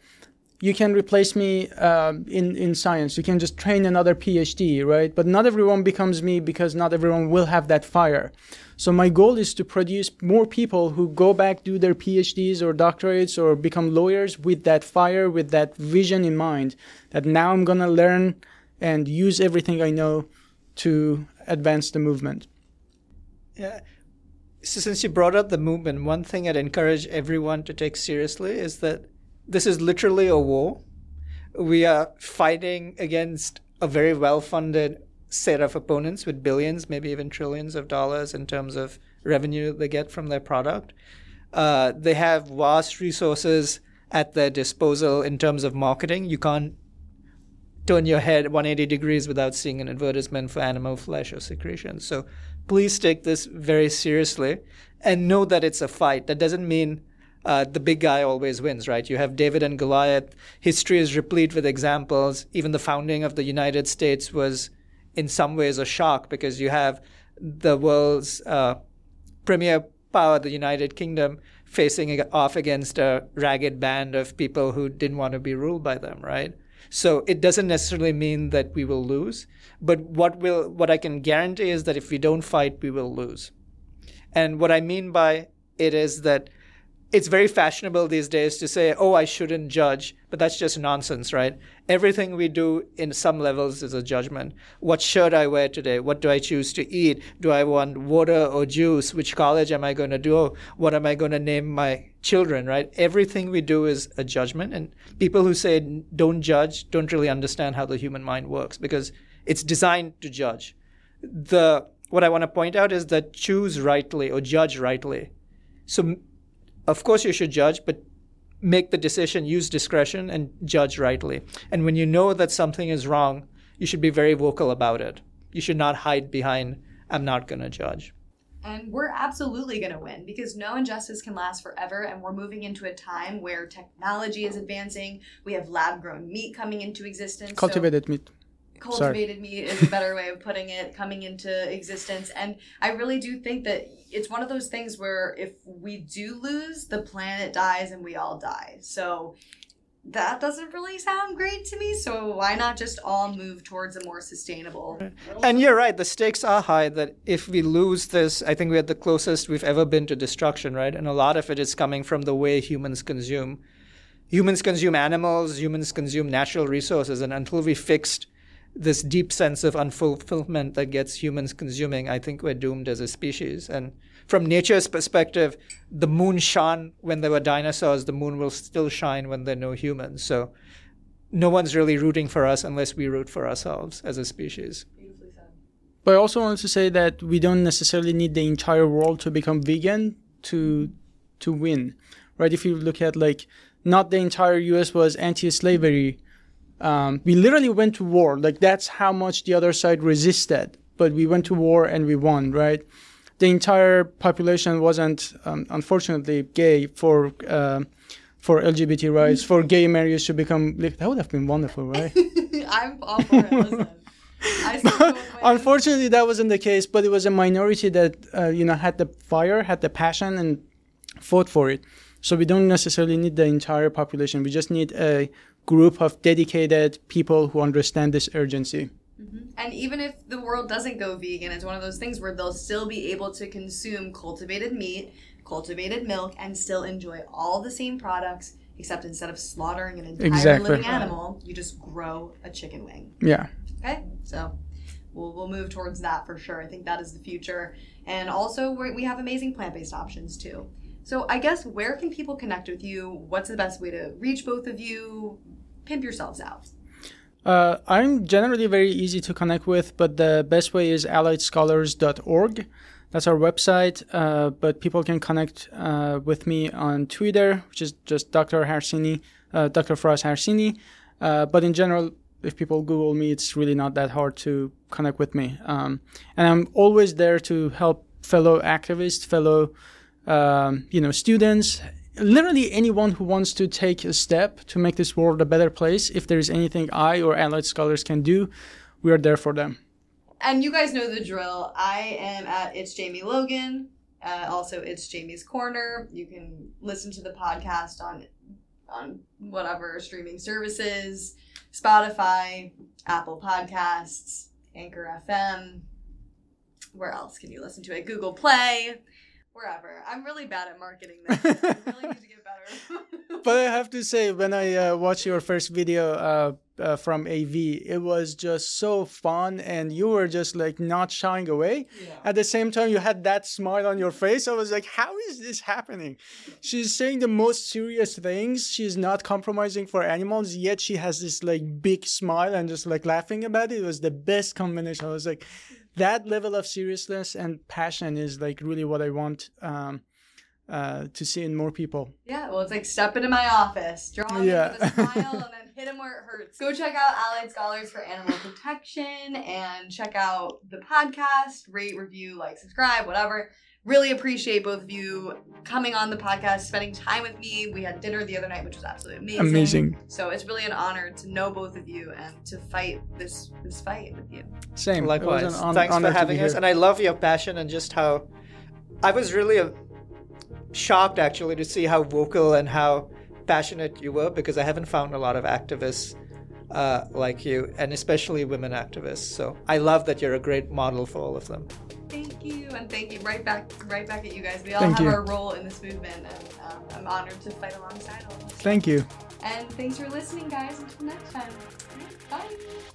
you can replace me um, in in science. You can just train another PhD, right? But not everyone becomes me because not everyone will have that fire. So my goal is to produce more people who go back do their PhDs or doctorates or become lawyers with that fire, with that vision in mind. That now I'm gonna learn and use everything I know to advance the movement. Yeah. So since you brought up the movement, one thing I'd encourage everyone to take seriously is that this is literally a war. We are fighting against a very well-funded set of opponents with billions, maybe even trillions of dollars in terms of revenue they get from their product. Uh, they have vast resources at their disposal in terms of marketing. You can't turn your head 180 degrees without seeing an advertisement for animal flesh or secretion. So please take this very seriously and know that it's a fight. That doesn't mean uh, the big guy always wins, right? You have David and Goliath. History is replete with examples. Even the founding of the United States was, in some ways, a shock because you have the world's uh, premier power, the United Kingdom, facing off against a ragged band of people who didn't want to be ruled by them, right? So it doesn't necessarily mean that we will lose, but what will what I can guarantee is that if we don't fight, we will lose. And what I mean by it is that it's very fashionable these days to say, oh, I shouldn't judge, but that's just nonsense, right? Everything we do in some levels is a judgment. What shirt I wear today? What do I choose to eat? Do I want water or juice? Which college am I going to do? What am I going to name my children, right? Everything we do is a judgment. And people who say don't judge don't really understand how the human mind works because it's designed to judge. The what I want to point out is that choose rightly or judge rightly. So of course you should judge, but make the decision, use discretion, and judge rightly. And when you know that something is wrong, you should be very vocal about it. You should not hide behind, I'm not going to judge. And we're absolutely going to win because no injustice can last forever. And we're moving into a time where technology is advancing. We have lab grown meat coming into existence. So- Cultivated meat. cultivated meat is a better way of putting it coming into existence and i really do think that it's one of those things where if we do lose the planet dies and we all die so that doesn't really sound great to me so why not just all move towards a more sustainable And you're right, the stakes are high that if we lose this, I think we're the closest we've ever been to destruction, right? And a lot of it is coming from the way humans consume. humans consume animals, humans consume natural resources, and until we fixed this deep sense of unfulfillment that gets humans consuming, I think we're doomed as a species. And from nature's perspective, the moon shone when there were dinosaurs, the moon will still shine when there are no humans. So no one's really rooting for us unless we root for ourselves as a species. But I also wanted to say that we don't necessarily need the entire world to become vegan to to win, right? If you look at like not the entire U.S. was anti-slavery. Um, we literally went to war. Like that's how much the other side resisted. But we went to war and we won, right? The entire population wasn't, um, unfortunately, gay for uh, for LGBT rights, for gay marriage to become. Like, that would have been wonderful, right? *laughs* I'm all for it. Listen. I still go with my- Unfortunately, that wasn't the case, but it was a minority that uh, you know had the fire, had the passion, and fought for it. So we don't necessarily need the entire population. We just need a group of dedicated people who understand this urgency. Mm-hmm. And even if the world doesn't go vegan, it's one of those things where they'll still be able to consume cultivated meat, cultivated milk, and still enjoy all the same products, except instead of slaughtering an entire Exactly. living animal, you just grow a chicken wing. Yeah. Okay, so we'll, we'll move towards that for sure. I think that is the future. And also, we we have amazing plant based options too. So, I guess where can people connect with you? What's the best way to reach both of you? Pimp yourselves out. Uh, I'm generally very easy to connect with, but the best way is alliedscholars.org. That's our website, uh, but people can connect uh, with me on Twitter, which is just Dr. Harsini, uh, Dr. Faraz Harsini. Uh, but in general, if people Google me, it's really not that hard to connect with me. Um, and I'm always there to help fellow activists, fellow um, you know students, literally anyone who wants to take a step to make this world a better place. If there is anything I or allied scholars can do, we are there for them. And you guys know the drill. I am at It's Jamie Logan. Uh, also, It's Jamie's Corner. You can listen to the podcast on on whatever streaming services, Spotify, Apple Podcasts, Anchor FM. Where else can you listen to it? Google Play, wherever. I'm really bad at marketing *laughs* this. I really need to get better. *laughs* But I have to say, when I uh, watched your first video uh, uh, from AV, it was just so fun, and you were just like not shying away. At the same time, you had that smile on your face. I was like, how is this happening? She's saying the most serious things. She's not compromising for animals, yet she has this like big smile and just like laughing about it. It was the best combination. I was like, that level of seriousness and passion is like really what I want um, uh, to see in more people. Yeah, well, it's like step into my office, draw Yeah. with a smile, and then hit him where it hurts. Go check out Allied Scholars for Animal Protection and check out the podcast, rate, review, like, subscribe, whatever. Really appreciate both of you coming on the podcast, spending time with me. We had dinner the other night, which was absolutely amazing. Amazing. So it's really an honor to know both of you and to fight this this fight with you. Same. Likewise. an hon- Thanks for having us. here. And I love your passion and just how I was really uh, shocked actually to see how vocal and how passionate you were because I haven't found a lot of activists uh, like you, and especially women activists. So I love that you're a great model for all of them. Thank you, and thank you. Right back, right back at you guys. We all Thank have you. our role in this movement, and um, I'm honored to fight alongside all of us. Thank you. And thanks for listening, guys. Until next time. Bye.